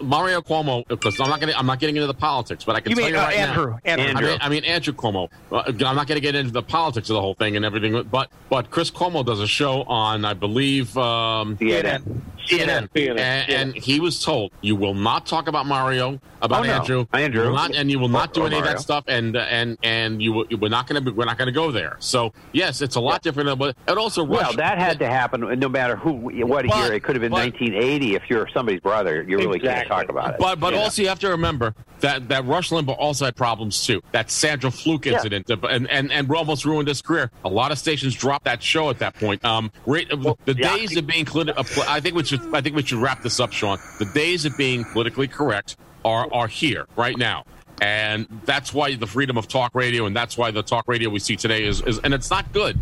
Mario Cuomo, because I'm not getting, I'm not getting into the politics, but I can You tell mean you uh, Andrew? now. Andrew. I mean, I mean Andrew Cuomo. Uh, I'm not going to get into the politics of the whole thing and everything, but but Chris Cuomo does a show on, I believe, um, CNN. CNN, CNN, and, yeah. and he was told you will not talk about Mario, about Oh, no. Andrew, Andrew. You not, and you will not Or- do oh, any of that stuff, and and and you will- we're not going to we're not going to go there. So yes, it's a lot different, but it also Well, that had to happen no matter who, what But- year. It could have been but- 1980 if you're somebody's brother. You really can't talk about it. But but Yeah. also you have to remember that that Rush Limbaugh also had problems too. That Sandra Fluke incident uh, and, and and almost ruined his career. A lot of stations dropped that show at that point. Um, rate, the yeah. days of being politi- uh, I think we should I think we should wrap this up, Sean. The days of being politically correct are are here right now. And that's why the freedom of talk radio, and that's why the talk radio we see today is, is and it's not good.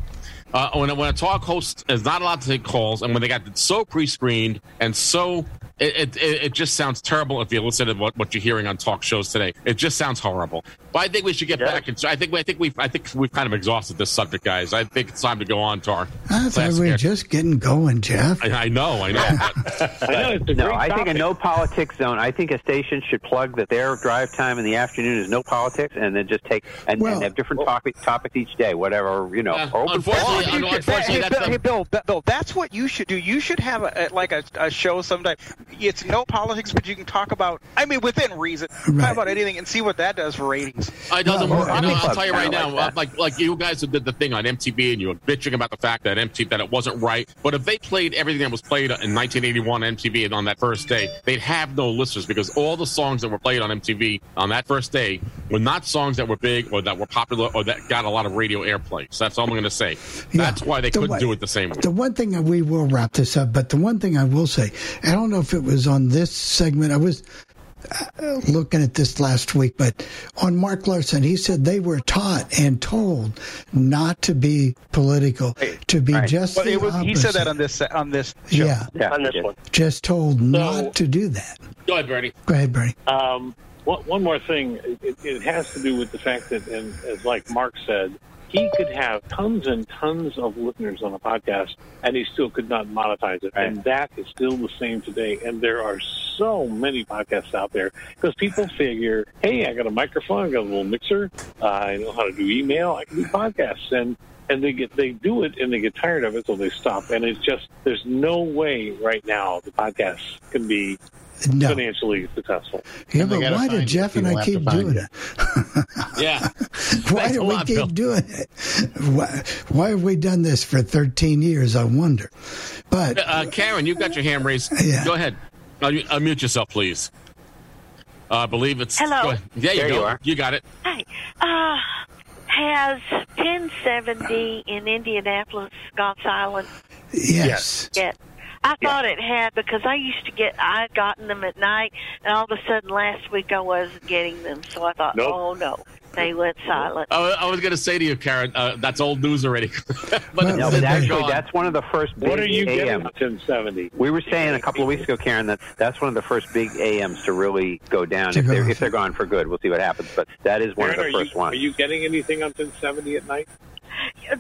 Uh, when, a- when a talk host is not allowed to take calls, and when they got so pre-screened and so it, it, it just sounds terrible if you listen to what, what you're hearing on talk shows today. It just sounds horrible. But I think we should get Yeah. back. And I think I think we've I think we've kind of exhausted this subject, guys. I think it's time to go on to our. I thought we were air- just getting going, Jeff. I, I know, I know. but- I know it's a No, great I think a no politics zone. I think a station should plug that their drive time in the afternoon is no politics, and then just take and, Well- and have different oh. topic, topics each day, whatever you know. Yeah, open unfortunately, unfortunately, hey, that's Bill, hey, Bill, Bill, Bill, that's what you should do. You should have a, a- like a, a show sometime. It's no politics, but you can talk about. I mean, within reason, Right. talk about anything and see what that does for ratings. It doesn't Well, work. well, You know, I'll tell you right now, that. like like you guys who did the thing on MTV and you were bitching about the fact that MTV that it wasn't right. But if they played everything that was played in 1981 MTV and on that first day, they'd have no listeners because all the songs that were played on MTV on that first day were not songs that were big or that were popular or that got a lot of radio airplay. So that's all I'm going to say. Yeah. That's why they The couldn't way- do it the same way. The one thing that we will wrap this up, but the one thing I will say, I don't know if it was on this segment. I was uh, looking at this last week, but on Mark Larson, he said they were taught and told not to be political, to be Right. just But the it was, he said that on this on this show. Yeah, Yeah, on this one. just told not to do that. Go ahead, Bernie. Go ahead, Bernie. Um, one, one more thing, it, it has to do with the fact that, and as like Mark said, he could have tons and tons of listeners on a podcast, and he still could not monetize it. Right. And that is still the same today. And there are so many podcasts out there because people figure, hey, I got a microphone, I got a little mixer, uh, I know how to do email, I can do podcasts, and and they get they do it and they get tired of it, so they stop. And it's just there's no way right now the podcast can be No. financially successful. Yeah, And but why find did. Jeff and I keep doing you. it? Yeah. Why Thanks do we lot, keep Bill. doing it? Why, why have we done this for 13 years? I wonder. But Uh, Karen, you've got your hand raised. Yeah. Go ahead. Uh, you- Unmute yourself, please. Uh, I believe it's. Hello. Go ahead. Yeah, you go. you are. You got it. Hi. Uh, has 1070 in Indianapolis gone silent yes. yet? I thought it had because I used to get, I had gotten them at night, and all of a sudden last week I wasn't getting them. So I thought, Nope. oh no, they went silent. I, I was going to say to you, Karen, uh, that's old news already. but Well, No, but actually, that's one of the first big What are you getting AM. on 1070? We were saying a couple of weeks ago, Karen, that that's one of the first big AMs to really go down if they're if they're gone for good. We'll see what happens, but that is one Karen, of the first you, ones. Are you getting anything on 1070 at night?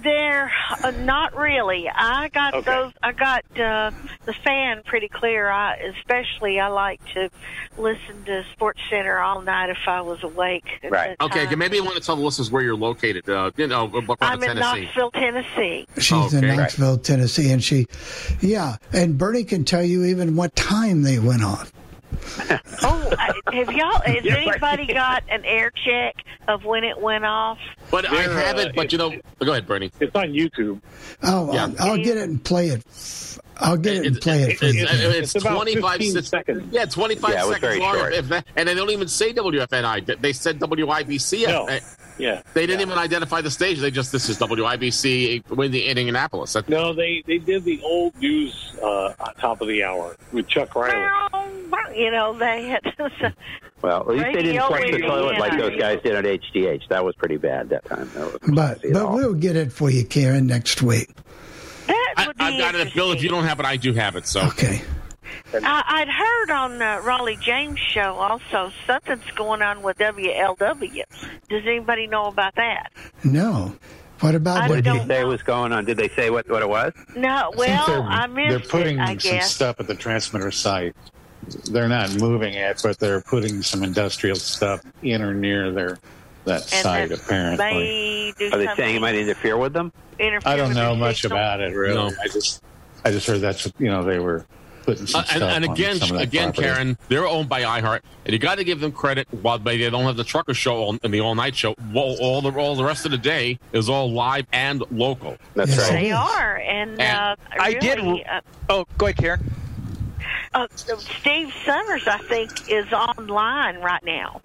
They're uh, not really. I got Okay. those. I got uh, the fan pretty clear. I especially I like to listen to Sports Center all night if I was awake. Right. Okay, time. maybe you want to tell the listeners where you're located. Uh, you know, what I'm of in Tennessee? Knoxville, Tennessee. She's in Okay. Knoxville, Tennessee, and she, yeah, and Bernie can tell you even what time they went on. Oh, have y'all? Has anybody got an air check of when it went off? But I They're, have uh, it. But you know, go ahead, Bernie. It's on YouTube. Oh, Yeah. I'll, I'll get it and play it. I'll get it and play it for It's, you. it's, It's about 25 15 seconds. Yeah, 25 Yeah, it was seconds very long. short. If and they don't even say WFNI. They said WIBC. No. Uh, Yeah. They didn't even identify the stage. They just, this is WIBC Windy Indianapolis. That, No, they they did the old news uh, on top of the hour with Chuck Riley. You know, they had. Well, at least they didn't flush the Indiana. toilet like those guys did at HDH. That was pretty bad that time. That But but we'll get it for you, Karen, next week. That I, would be I've got it. Bill, if you don't have it, I do have it. So Okay. I, I'd heard on uh, Raleigh James' show also something's going on with WLW. Does anybody know about that? No. What about I What did don't say was going on? Did they say what, what it was? No, I think well, they're, I missed they're putting it. I some guess. stuff at the transmitter site. They're not moving it, but they're putting some industrial stuff in or near their that And site. that Apparently, May do Are they saying it might interfere with them? interfere I don't know much signal? about it. Really, No. I just I just heard that's you know they were putting some Uh, and, stuff and on again, some of that again, property. Karen, they're owned by iHeart, and you got to give them credit. While they they don't have the trucker show on, and the all night show, well, all the all the rest of the day is all live and local. That's Yes. right. They are, and, uh, I did- Uh, Oh, go ahead, Karen. uh, Steve Summers, I think, is online right now.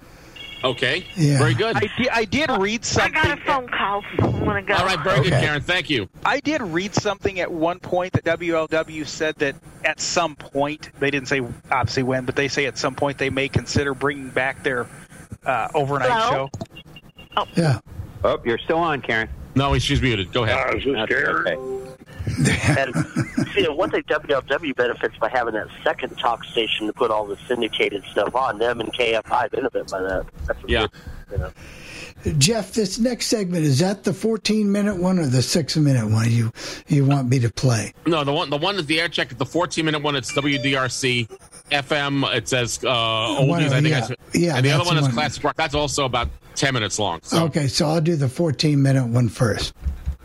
Okay, Yeah. very good. I did, I did read something. I got a phone call. I want to go. All right, very good, Karen. Thank you. I did read something at one point that WLW said that at some point they didn't say obviously when, but they say at some point they may consider bringing back their uh, overnight Hello? show. Oh. Yeah. Oh, you're still on, Karen. No, she's muted. Go ahead. I was just That's scared. okay. And you know, one thing WLW benefits by having that second talk station to put all the syndicated stuff on. Them and KFI benefit by that. That's Yeah. good, you know. Jeff, this next segment is that the 14 minute one or the six minute one you you want me to play? No, the one the one that the air check, the 14 minute one, it's WDRC FM. It says uh, oldies. One, I think. yeah. I said- Yeah, and the other one is one. classic rock. That's also about 10 minutes long. So, Okay, so I'll do the 14 minute one first.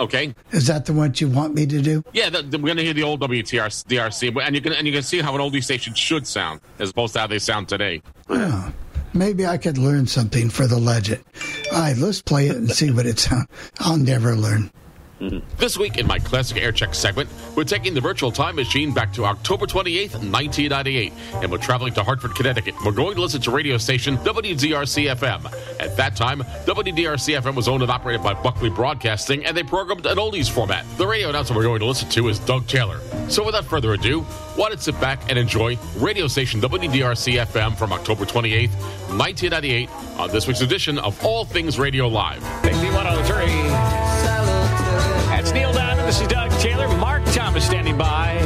Okay. Is that the one you want me to do? Yeah, the, the- we're gonna hear the old WTRC, DRC, and you can and you can see how an oldie station should sound as opposed to how they sound today. Oh, maybe I could learn something for the legend. All right, let's play it and see what it sounds. I'll never learn. This week in my classic air check segment, we're taking the virtual time machine back to October 28th, 1998, and we're traveling to Hartford, Connecticut. We're going to listen to radio station WDRC FM. At that time, WDRC FM was owned and operated by Buckley Broadcasting, and they programmed an oldies format. The radio announcer we're going to listen to is Doug Taylor. So without further ado, why don't sit back and enjoy radio station WDRC FM from October 28th, 1998, on this week's edition of All Things Radio Live. Big D103. That's Neil Diamond. This is Doug Taylor. Mark Thomas standing by.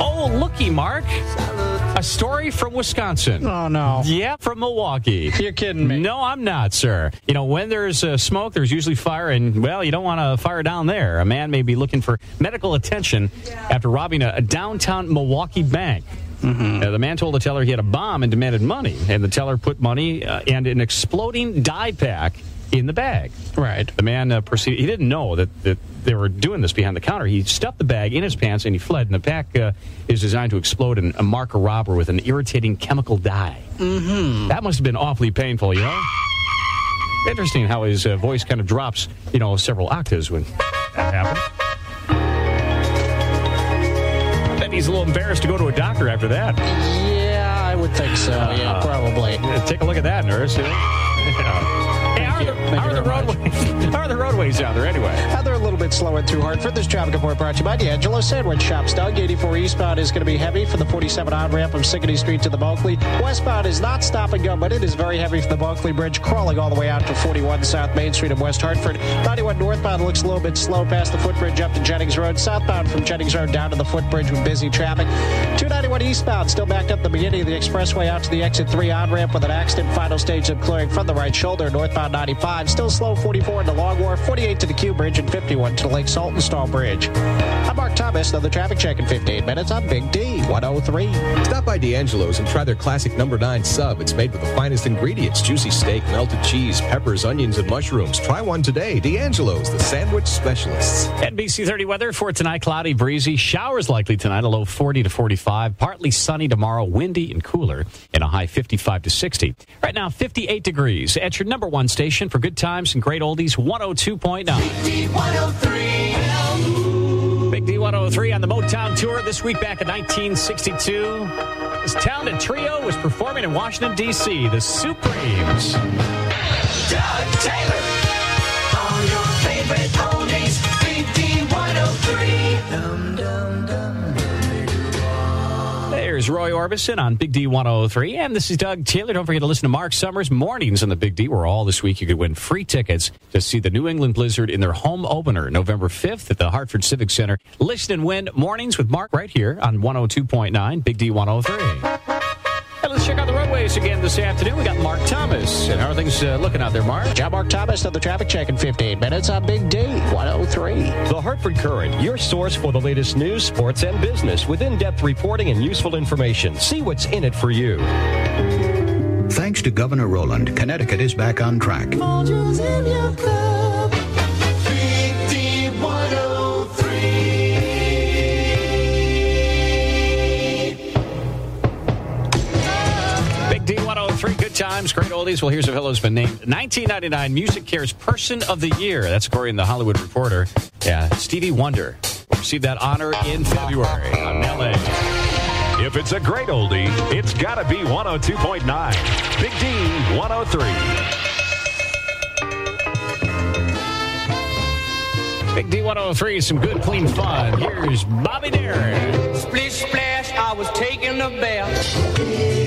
Oh, looky, Mark. A story from Wisconsin. Oh, no. Yeah, from Milwaukee. You're kidding me. No, I'm not, sir. You know, when there's uh, smoke, there's usually fire, and, well, you don't want to fire down there. A man may be looking for medical attention after robbing a, a downtown Milwaukee bank. Mm-hmm. Uh, the man told the teller he had a bomb and demanded money, and the teller put money uh, and an exploding dye pack in the bag. Right. The man uh, proceeded. He didn't know that, that they were doing this behind the counter. He stuffed the bag in his pants and he fled. And the pack uh, is designed to explode and uh, mark a robber with an irritating chemical dye. Mm-hmm. That must have been awfully painful, you know. Interesting how his uh, voice kind of drops, you know, several octaves when that happened. Bet he's a little embarrassed to go to a doctor after that. Yeah, I would think so. Yeah, Uh, probably. yeah, Take a look at that, nurse. you know. Hey, how are the, how are the roadways? How are the roadways out there anyway? Uh, they're a little bit slower through Hartford. This traffic report brought to you by D'Angelo Sandwich Shops. Doug, 84 eastbound is going to be heavy from the 47 on ramp from Sigourney Street to the Bulkeley. Westbound is not stop and go, but it is very heavy from the Bulkeley Bridge, crawling all the way out to 41 South Main Street in West Hartford. 91 northbound looks a little bit slow past the footbridge up to Jennings Road. Southbound from Jennings Road down to the footbridge with busy traffic. 291 eastbound still backed up the beginning of the expressway out to the exit 3 on ramp with an accident. Final stage of clearing from the right shoulder. Northbound 95 still slow 44 to Long Wharf, 48 to the Q Bridge, and 51 to the Lake Saltonstall Bridge. I'm Mark Thomas, another traffic check in 15 minutes. I'm Big D, 103. Stop by D'Angelo's and try their classic number nine sub. It's made with the finest ingredients juicy steak, melted cheese, peppers, onions, and mushrooms. Try one today. D'Angelo's, the sandwich specialists. NBC 30 weather for tonight cloudy, breezy, showers likely tonight, a low 40 to 45, partly sunny tomorrow, windy and cooler, and a high 55 to 60. Right now, 58 degrees at your number one station for good times and great oldies, 102.9. Big D 103 on the Motown Tour this week back in 1962. This talented trio was performing in Washington, D.C., the Supremes. Doug Taylor Roy Orbison on Big D 103. And this is Doug Taylor. Don't forget to listen to Mark Summers mornings on the Big D, where all this week you could win free tickets to see the New England Blizzard in their home opener November 5th at the Hartford Civic Center. Listen and win mornings with Mark right here on 102.9 Big D 103. And let's check out the roadways again this afternoon. We got Mark Thomas. And how are things uh, looking out there, Mark? John Mark Thomas, another traffic check in 15 minutes. I'm Big D, 103. The Hartford Courant, your source for the latest news, sports, and business with in depth reporting and useful information. See what's in it for you. Thanks to Governor Rowland, Connecticut is back on track. Times, great oldies. Well, here's a fellow who's been named 1999 MusiCares Person of the Year. That's according to the Hollywood Reporter. Yeah, Stevie Wonder will receive that honor in February on LA. If it's a great oldie, it's got to be 102.9. Big D 103. Big D 103, some good, clean fun. Here's Bobby Darin. Splish splash, I was taking a bath.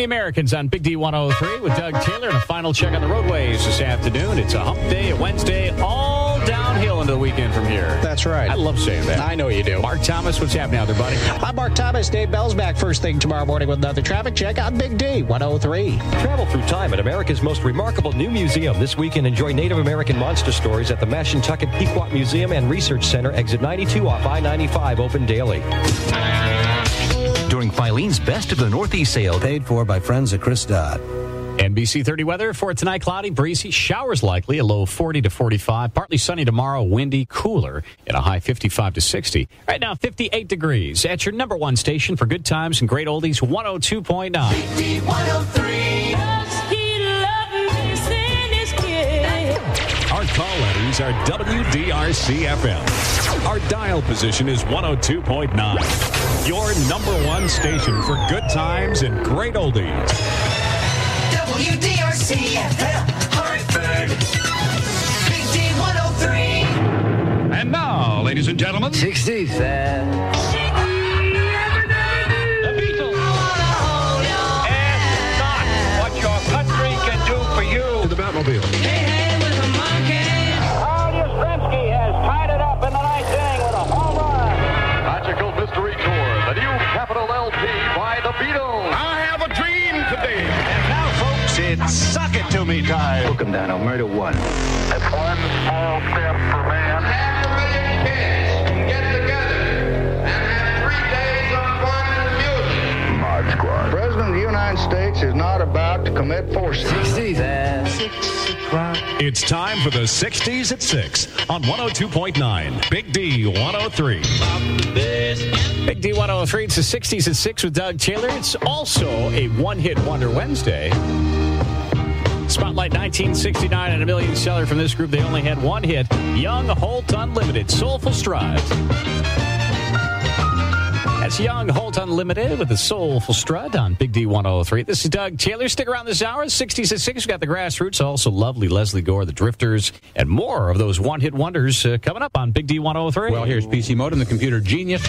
The Americans on Big D 103 with Doug Taylor and a final check on the roadways this afternoon. It's a hump day, a Wednesday, all downhill into the weekend from here. That's right. I love saying that. I know you do. Mark Thomas, what's happening out there, buddy? I'm Mark Thomas. Dave Bell's back first thing tomorrow morning with another traffic check on Big D, 103. Travel through time at America's most remarkable new museum this week and enjoy Native American monster stories at the Mashantucket Pequot Museum and Research Center, exit 92 off I 95, open daily. During Filene's Best of the Northeast sale, paid for by friends at Chris Dodd. NBC 30 weather for tonight cloudy, breezy, showers likely, a low 40 to 45, partly sunny tomorrow, windy, cooler, and a high 55 to 60. Right now, 58 degrees at your number one station for good times and great oldies, 102.9. D 103. Our call letters are WDRC FM. Our dial position is 102.9. Your number one station for good times and great oldies. WDRC FM, Hartford. Big D 103. And now, ladies and gentlemen, 60s. what your country can do for you. To the Batmobile. Carl Yastrzemski has tied it up in the ninth inning with a home run. Magical Mystery Tour, the new Capitol LP by the Beatles. I have a dream today. And now, folks, it's suck it to me time. Welcome down on Murder One. That's one small step for man. Mod Squad. President of the United States is not about to commit force. It's time for the 60s at 6 on 102.9 Big D 103. Big D 103, it's the 60s at 6 with Doug Taylor. It's also a one hit wonder Wednesday. Spotlight 1969 and a million seller from this group. They only had one hit Young Holt Unlimited, Soulful Strut. That's Young Holt Unlimited with a soulful strut on Big D 103. This is Doug Taylor. Stick around this hour. 60s at 6. we got the grassroots, also lovely Lesley Gore, the Drifters, and more of those one hit wonders uh, coming up on Big D 103. Well, here's PC Modem, the computer genius.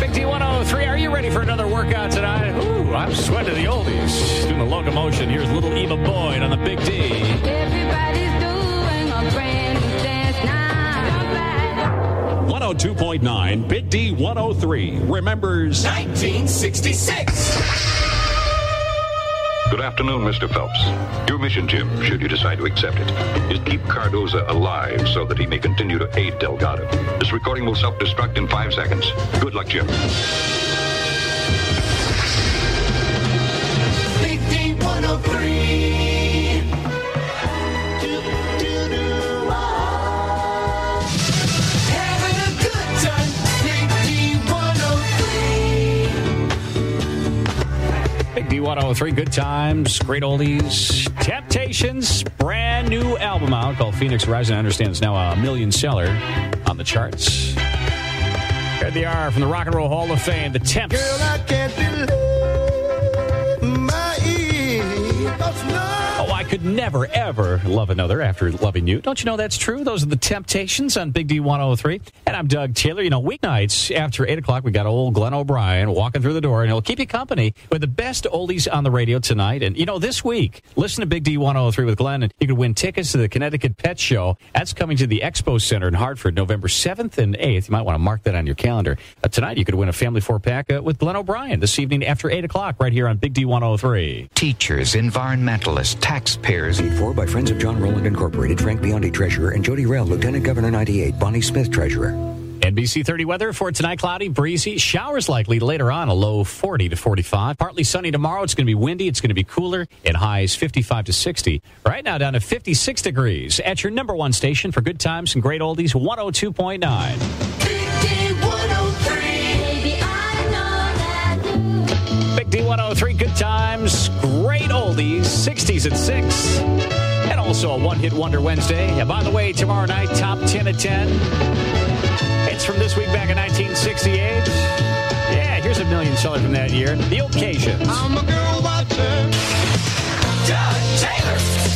Big D 103, are you ready for another workout tonight? Ooh, I'm sweating the oldies. Doing the locomotion. Here's little Eva Boyd on the Big D. 102.9 Big D 103 remembers 1966. Good afternoon, Mr. Phelps. Your mission, Jim, should you decide to accept it, is to keep Cardoza alive so that he may continue to aid Delgado. This recording will self-destruct in five seconds. Good luck, Jim. 103. Big D 103, good times, great oldies. Temptations, brand new album out called Phoenix Rising. I understand it's now a million seller on the charts. Here they are from the Rock and Roll Hall of Fame, the Temps. Girl, could never, ever love another after loving you. Don't you know that's true? Those are the Temptations on Big D 103. And I'm Doug Taylor. You know, weeknights after 8 o'clock, we got old Glenn O'Brien walking through the door, and he'll keep you company with the best oldies on the radio tonight. And, you know, this week, listen to Big D 103 with Glenn, and you could win tickets to the Connecticut Pet Show. That's coming to the Expo Center in Hartford, November 7th and 8th. You might want to mark that on your calendar. Uh, tonight, you could win a family four pack uh, with Glenn O'Brien this evening after 8 o'clock, right here on Big D 103. Teachers, environmentalists, taxpayers. Paid for by Friends of John Rowland Incorporated, Frank Biondi, Treasurer, and Jodi Rell, Lieutenant Governor 98, Bonnie Smith, Treasurer. NBC 30 weather for tonight cloudy, breezy, showers likely later on, a low 40 to 45. Partly sunny tomorrow. It's going to be windy. It's going to be cooler. It highs 55 to 60. Right now down to 56 degrees at your number one station for good times and great oldies, 102.9. Big D 103, good times, great oldies, 60s at 6. And also a one hit wonder Wednesday. And by the way, tomorrow night, top 10 at 10. It's from this week back in 1968. Yeah, here's a million seller from that year. The O'Kaysions. I'm a girl watcher. Doug Taylor.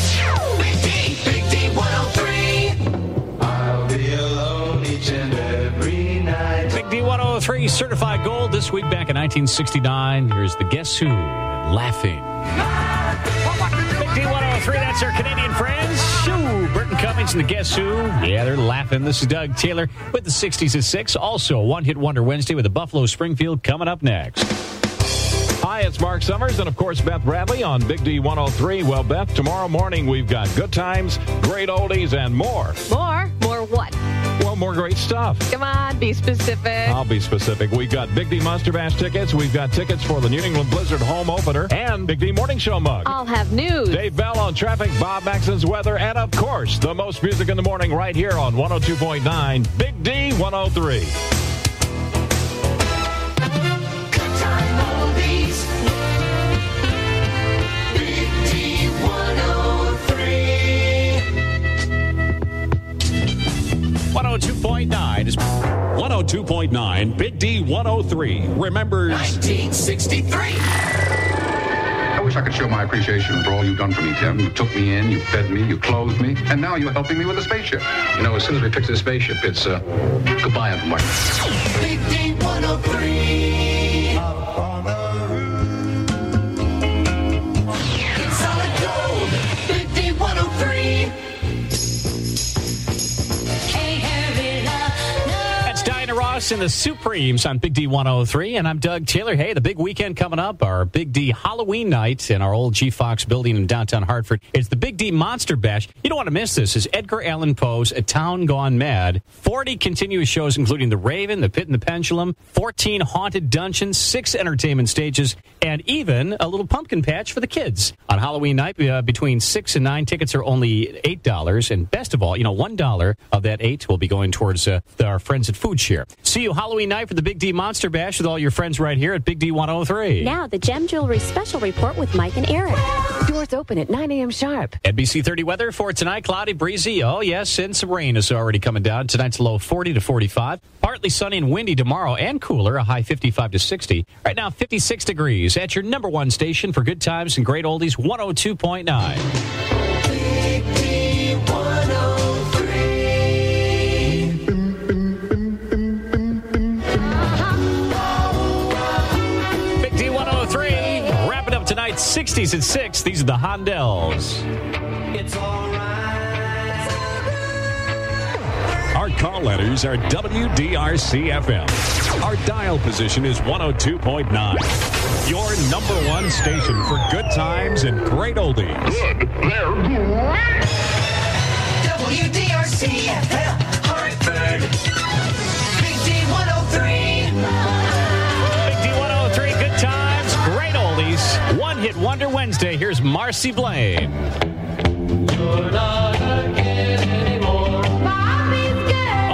103 certified gold this week back in 1969. Here's the Guess Who laughing. Big D 103, that's our Canadian friends. Shoo, Burton Cummings and the Guess Who. Yeah, they're laughing. This is Doug Taylor with the 60s at 6. Also, one hit wonder Wednesday with the Buffalo Springfield coming up next. Hi, it's Mark Summers and, of course, Beth Bradley on Big D 103. Well, Beth, tomorrow morning we've got good times, great oldies, and more. More? More what? Well, more great stuff. Come on, be specific. I'll be specific. We've got Big D Monster Bash tickets. We've got tickets for the New England Blizzard home opener and Big D Morning Show mug. I'll have news. Dave Bell on traffic, Bob Maxon's weather, and of course, the most music in the morning right here on 102.9 Big D 103. 102.9 is 102.9 Big D 103 remembers 1963. I wish I could show my appreciation for all you've done for me, Tim. You took me in, you fed me, you clothed me, and now you're helping me with the spaceship. You know, as soon as we fix the spaceship, it's uh, goodbye, Uncle Martin. Big D 103. Ross and the Supremes on Big D 103. And I'm Doug Taylor. Hey, the big weekend coming up, our Big D Halloween night in our old G Fox building in downtown Hartford. It's the Big D Monster Bash. You don't want to miss this. Is Edgar Allan Poe's A Town Gone Mad. 40 continuous shows, including The Raven, The Pit and the Pendulum, 14 haunted dungeons, six entertainment stages, and even a little pumpkin patch for the kids. On Halloween night, uh, between six and nine tickets are only $8. And best of all, you know, $1 of that eight will be going towards uh, our friends at Food Share. See you Halloween night for the Big D Monster Bash with all your friends right here at Big D 103. Now, the Gem Jewelry Special Report with Mike and Eric. Doors open at 9 a.m. sharp. NBC 30 weather for tonight cloudy, breezy. Oh, yes, and some rain is already coming down. Tonight's low 40 to 45. Partly sunny and windy tomorrow and cooler, a high 55 to 60. Right now, 56 degrees at your number one station for good times and great oldies, 102.9. right, 60s at 6. These are the Hondells. It's alright. Our call letters are WDRC FM. Our dial position is 102.9. Your number one station for good times and great oldies. Good. They're great. WDRC FM, Hartford. Wonder Wednesday. Here's Marcie Blane.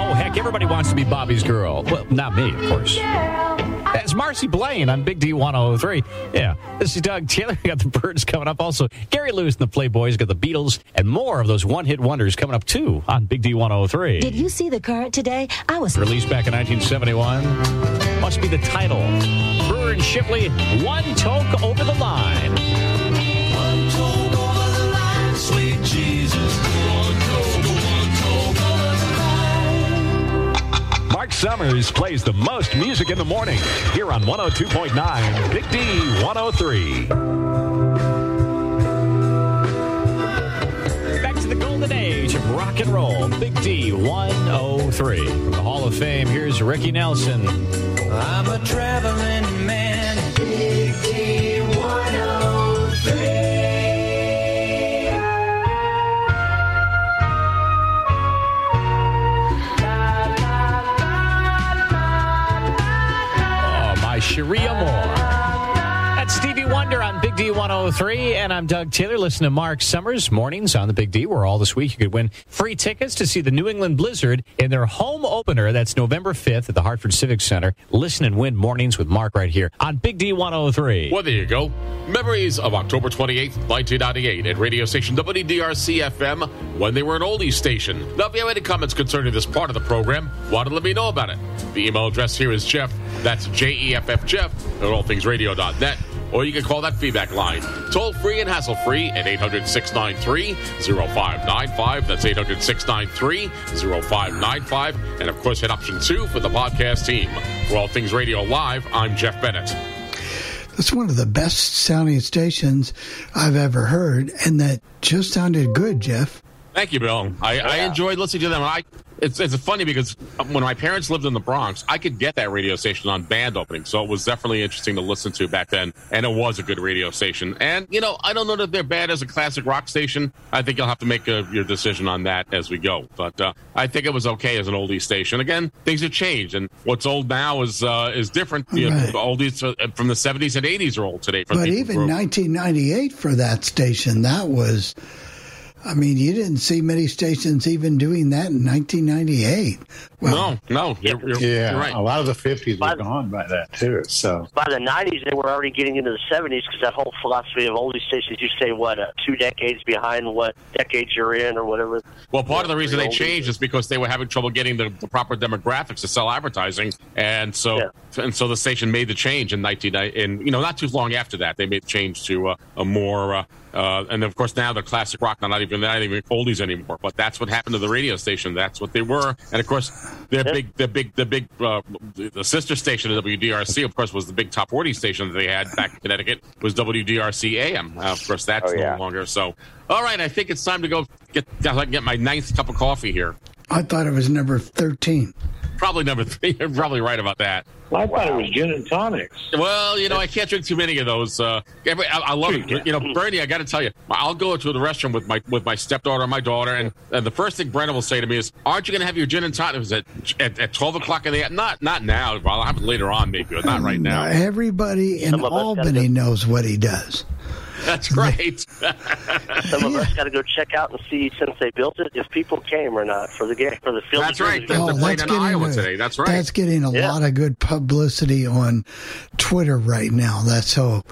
Oh, heck, everybody wants to be Bobby's girl. Well, not me, of course. That's Marcie Blane on Big D 103. Yeah, this is Doug Taylor. We got the Byrds coming up. Also, Gary Lewis and the Playboys got the Beatles and more of those one hit wonders coming up too on Big D 103. Did you see the current today? I was Released back in 1971. Must be the title. Brewer and Shipley, One Toke Over the Line. One toke over the line, sweet Jesus. One toke, one toke over the line. Mark Summers plays the most music in the morning here on 102.9 Big D 103. Golden age of rock and roll. Big D 103. From the Hall of Fame, here's Ricky Nelson. I'm a traveling man. Big D 103. Oh, my Sharia Moore. Wonder on Big D 103, and I'm Doug Taylor. Listen to Mark Summers mornings on the Big D, where all this week you could win free tickets to see the New England Blizzard in their home opener. That's November 5th at the Hartford Civic Center. Listen and win mornings with Mark right here on Big D 103. Well, there you go. Memories of October 28th, 1998 at radio station WDRC FM when they were an oldies station. Now, if you have any comments concerning this part of the program, want to let me know about it. The email address here is Jeff, that's J E F F Jeff, at allthingsradio.net. Or you can call that feedback line, toll free and hassle free at 800 693 0595. That's 800 693 0595. And of course, hit option two for the podcast team. For All Things Radio Live, I'm Jeff Bennett. It's one of the best sounding stations I've ever heard, and that just sounded good, Jeff. Thank you, Bill. I, I enjoyed listening to them. I it's it's funny because when my parents lived in the Bronx, I could get that radio station on band opening, so it was definitely interesting to listen to back then, and it was a good radio station. And you know, I don't know that they're bad as a classic rock station. I think you'll have to make a, your decision on that as we go. But uh, I think it was okay as an oldie station. Again, things have changed, and what's old now is uh, is different. You Right. the oldies uh, from the '70s and '80s are old today. For But people even who- 1998 for that station, that was. I mean, you didn't see many stations even doing that in 1998. Well, no, no, you're, you're, yeah, you're right. a lot of the 50s were gone by that, too. So, By the 90s, they were already getting into the 70s because that whole philosophy of oldie stations, you say, what, uh, two decades behind what decades you're in or whatever. Well, part of the reason they changed is because they were having trouble getting the, the proper demographics to sell advertising, and so and so the station made the change in 19 in you know not too long after that they made the change to uh, a more uh, uh, and of course now they're classic rock, not even not even oldies anymore. But that's what happened to the radio station. That's what they were, and of course their big, their big, the big, uh, the sister station of WDRC, of course, was the big top 40 station that they had back in Connecticut was WDRC AM. Uh, of course, that's Oh, yeah. no longer. So, all right, I think it's time to go get get my ninth cup of coffee here. I thought it was number 13. Probably number three. You're probably right about that. I thought it was gin and tonics. Well, you know, I can't drink too many of those. Uh, every, I, I love it. You know, Bernie, I got to tell you, I'll go to the restaurant with my with my stepdaughter and my daughter, and, and the first thing Brenna will say to me is, "Aren't you going to have your gin and tonics at, at at twelve o'clock in the not not now? Well, I'll have it later on, maybe, but not right now." Everybody in Albany knows what he does. That's right. Some of us got to go check out and see since they built it if people came or not for the game for the field. That's right. Oh, that's in getting Iowa a- today. That's right. That's getting a lot of good publicity on Twitter right now. That's so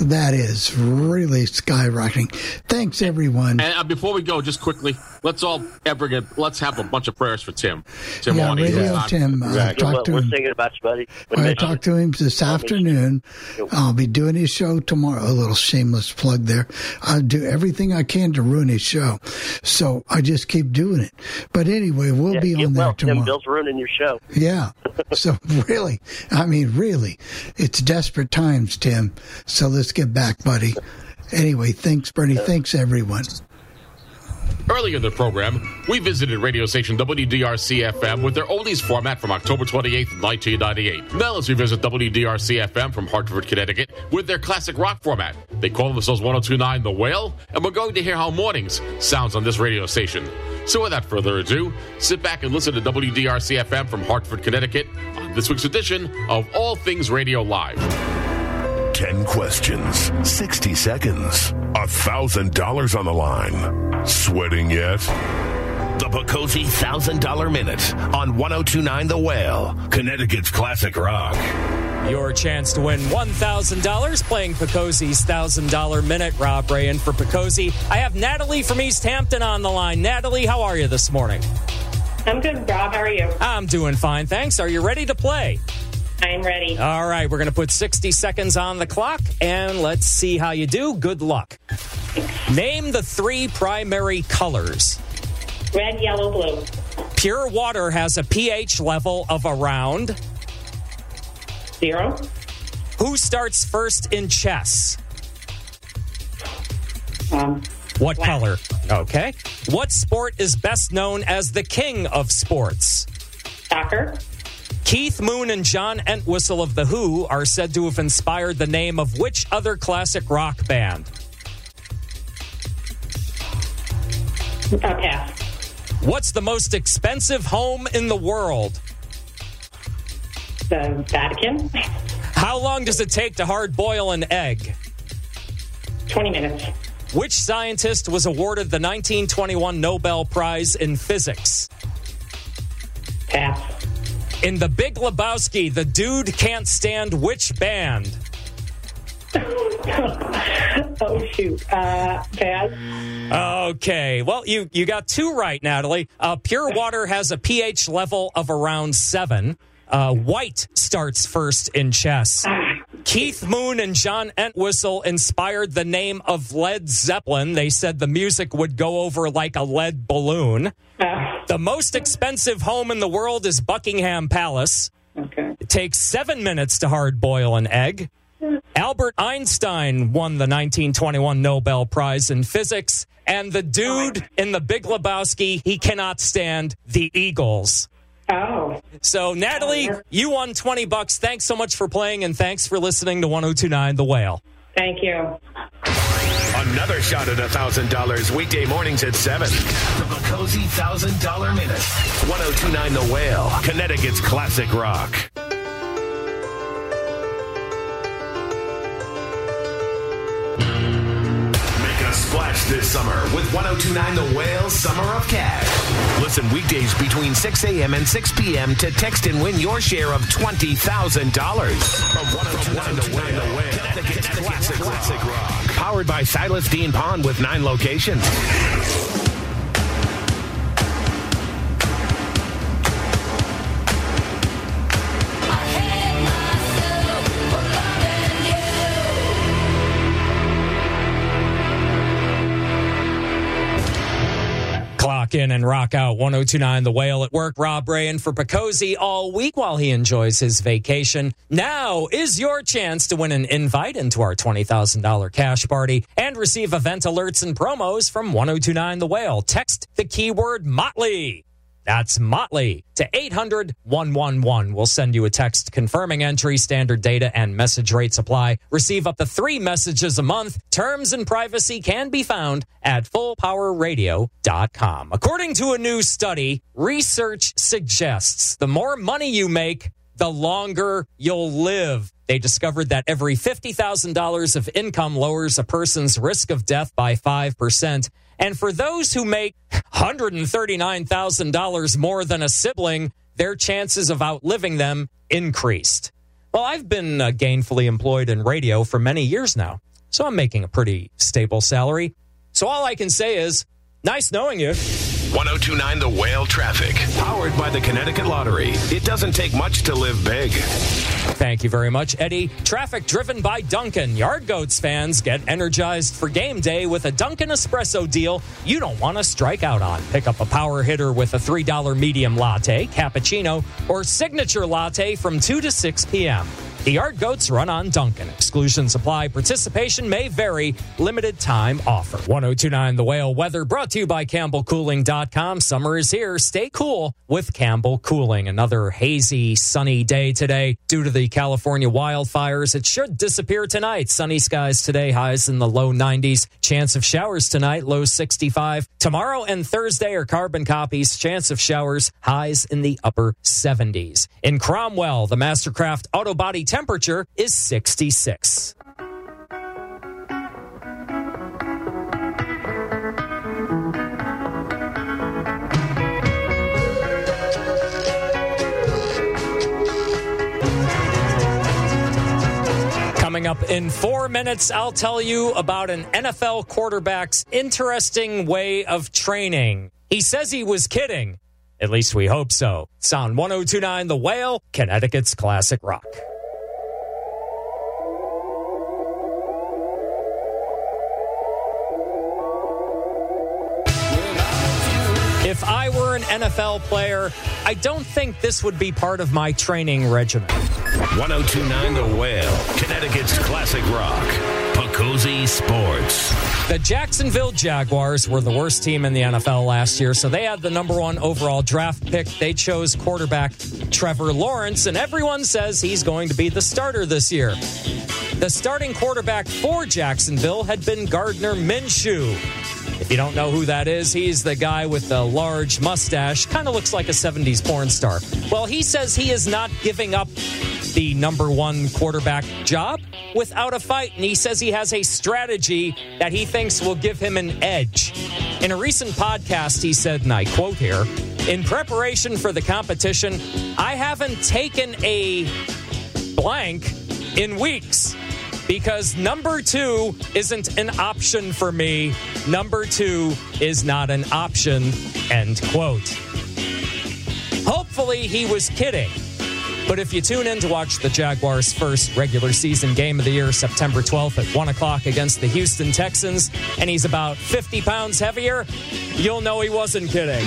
that is really skyrocketing. Thanks everyone. And uh, before we go, just quickly, let's all ever get let's have a bunch of prayers for Tim. Tim Yeah, Wawney, who's Radio not- Tim, uh, We're, talk to we're him. thinking about you, buddy. I talked to him this afternoon. I'll be doing his show tomorrow. A little shameless plug there. I'll do everything I can to ruin his show. So I just keep doing it. But anyway, we'll Yeah, be on there well, Tim. Bill's ruining your show. Yeah. So really, I mean, really, it's desperate times, Tim. So let's get back, buddy. Anyway, thanks, Bernie. Thanks, everyone. Earlier in the program, we visited radio station WDRC FM with their oldies format from October 28th, 1998. Now let's revisit WDRC FM from Hartford, Connecticut with their classic rock format. They call themselves 1029 The Whale, and we're going to hear how mornings sounds on this radio station. So without further ado, sit back and listen to WDRC FM from Hartford, Connecticut on this week's edition of All Things Radio Live. 10 questions, 60 seconds, $1,000 on the line. Sweating yet? The Pocosi $1,000 Minute on 1029 The Whale, Connecticut's classic rock. Your chance to win $1,000 playing Picosi's $1,000 Minute. Rob Ray in for Picosi. I have Natalie from East Hampton on the line. Natalie, how are you this morning? I'm good, Rob. How are you? I'm doing fine, thanks. Are you ready to play? I'm ready. All right, we're going to put 60 seconds on the clock and let's see how you do. Good luck. Name the three primary colors. Red, yellow, blue. Pure water has a pH level of around zero. Who starts first in chess? Um, what color? Okay. What sport is best known as the king of sports? Soccer. Keith Moon and John Entwistle of The Who are said to have inspired the name of which other classic rock band? Pass. What's the most expensive home in the world? The Vatican. How long does it take to hard boil an egg? 20 minutes. Which scientist was awarded the 1921 Nobel Prize in Physics? Pass. In The Big Lebowski, the dude can't stand which band? oh shoot, uh, pass. Okay, well you you got two right, Natalie. Uh, pure water has a pH level of around seven. Uh, white starts first in chess. Keith Moon and John Entwistle inspired the name of Led Zeppelin. They said the music would go over like a lead balloon. Ah. The most expensive home in the world is Buckingham Palace. Okay. It takes seven minutes to hard boil an egg. Albert Einstein won the 1921 Nobel Prize in Physics. And the dude oh, in the Big Lebowski, he cannot stand the Eagles. Oh. So, Natalie, oh, you won 20 bucks. Thanks so much for playing, and thanks for listening to 1029 The Whale. Thank you. Another shot at $1,000 weekday mornings at 7. The Pocosi $1,000 Minute. 1029 The Whale, Connecticut's classic rock. Splash this summer with 1029 The Whale Summer of Cash. Listen weekdays between 6 a.m. and 6 p.m. to text and win your share of $20,000. From 1029 The Whale, Connecticut's classic, classic rock. Powered by Silas Dean Pond with nine locations. Clock in and rock out 1029 The Whale at work. Rob Rayan for Picosi all week while he enjoys his vacation. Now is your chance to win an invite into our $20,000 cash party and receive event alerts and promos from 1029 The Whale. Text the keyword Motley. That's Motley to 800 111. We'll send you a text confirming entry, standard data, and message rates apply. Receive up to three messages a month. Terms and privacy can be found at fullpowerradio.com. According to a new study, research suggests the more money you make, the longer you'll live. They discovered that every $50,000 of income lowers a person's risk of death by 5%. And for those who make $139,000 more than a sibling, their chances of outliving them increased. Well, I've been uh, gainfully employed in radio for many years now, so I'm making a pretty stable salary. So all I can say is, nice knowing you. 1029 The Whale Traffic. Powered by the Connecticut Lottery. It doesn't take much to live big. Thank you very much, Eddie. Traffic driven by Dunkin'. Yard Goats fans get energized for game day with a Dunkin' Espresso deal you don't want to strike out on. Pick up a power hitter with a $3 medium latte, cappuccino, or signature latte from 2 to 6 p.m. The Yard Goats run on Dunkin'. Exclusion supply Participation may vary. Limited time offer. 1029 The Whale weather brought to you by CampbellCooling.com. Summer is here. Stay cool with Campbell Cooling. Another hazy, sunny day today due to the California wildfires. It should disappear tonight. Sunny skies today, highs in the low 90s. Chance of showers tonight, low 65. Tomorrow and Thursday are carbon copies. Chance of showers, highs in the upper 70s. In Cromwell, the Mastercraft auto body temperature is 66. Coming up in four minutes, I'll tell you about an NFL quarterback's interesting way of training. He says he was kidding. At least we hope so. On 1029 The Whale, Connecticut's classic rock. An NFL player, I don't think this would be part of my training regimen. 1029 The Whale, Connecticut's classic rock. Pocosi Sports. The Jacksonville Jaguars were the worst team in the NFL last year, so they had the number one overall draft pick. They chose quarterback Trevor Lawrence, and everyone says he's going to be the starter this year. The starting quarterback for Jacksonville had been Gardner Minshew. If you don't know who that is, he's the guy with the large mustache, kind of looks like a 70s porn star. Well, he says he is not giving up the number one quarterback job without a fight, and he says he has a strategy that he thinks will give him an edge. In a recent podcast, he said, and I quote here In preparation for the competition, I haven't taken a blank in weeks because number two isn't an option for me. Number two is not an option. End quote. Hopefully, he was kidding. But if you tune in to watch the Jaguars' first regular season game of the year, September 12th at 1 o'clock against the Houston Texans, and he's about 50 pounds heavier, you'll know he wasn't kidding.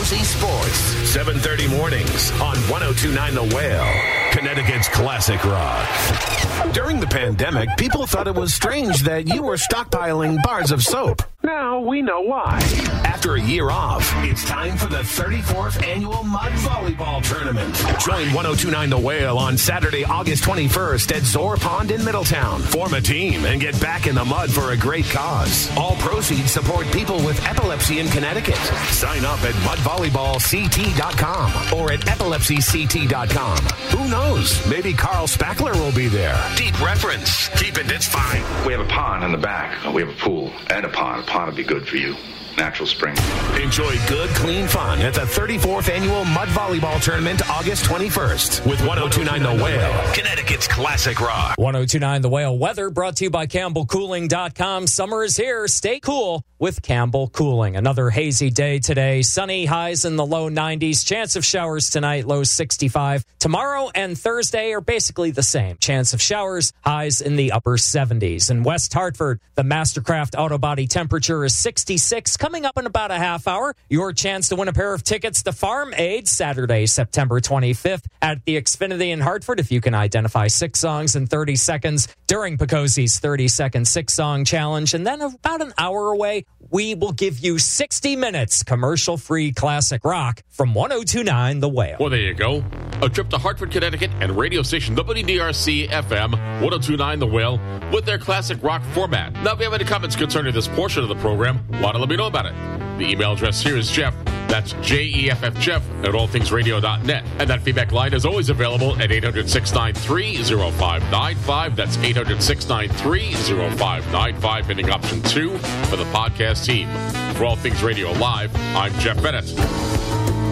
Cozy Sports, 730 mornings on 1029 The Whale, Connecticut's classic rock. During the pandemic, people thought it was strange that you were stockpiling bars of soap. Now we know why. After a year off, it's time for the 34th annual Mud Volleyball Tournament. Join 1029 The Whale on Saturday, August 21st at Zor Pond in Middletown. Form a team and get back in the mud for a great cause. All proceeds support people with epilepsy in Connecticut. Sign up at mudvolleyballct.com or at epilepsyct.com. Who knows? Maybe Carl Spackler will be there. Deep reference. Keep it, it's fine. We have a pond in the back. We have a pool and a pond. A pond would be good for you. Natural spring. Enjoy good, clean fun at the 34th annual Mud Volleyball Tournament August 21st with 1029 The Whale, Connecticut's classic rock. 1029 The Whale weather brought to you by CampbellCooling.com. Summer is here. Stay cool with Campbell Cooling. Another hazy day today. Sunny highs in the low 90s. Chance of showers tonight, low 65. Tomorrow and Thursday are basically the same. Chance of showers, highs in the upper 70s. In West Hartford, the Mastercraft auto body temperature is 66. Coming up in about a half hour, your chance to win a pair of tickets to Farm Aid Saturday, September 25th at the Xfinity in Hartford. If you can identify six songs in 30 seconds during Picosi's 30 second six song challenge. And then about an hour away, we will give you 60 minutes commercial free classic rock from 1029 The Whale. Well, there you go. A trip to Hartford, Connecticut and radio station WDRC FM 1029 The Whale with their classic rock format. Now, if you have any comments concerning this portion of the program, want to let me know about it. The email address here is Jeff. That's J E F F Jeff at allthingsradio.net. And that feedback line is always available at 800 693 0595. That's 800 693 0595, hitting option two for the podcast team. For All Things Radio Live, I'm Jeff Bennett.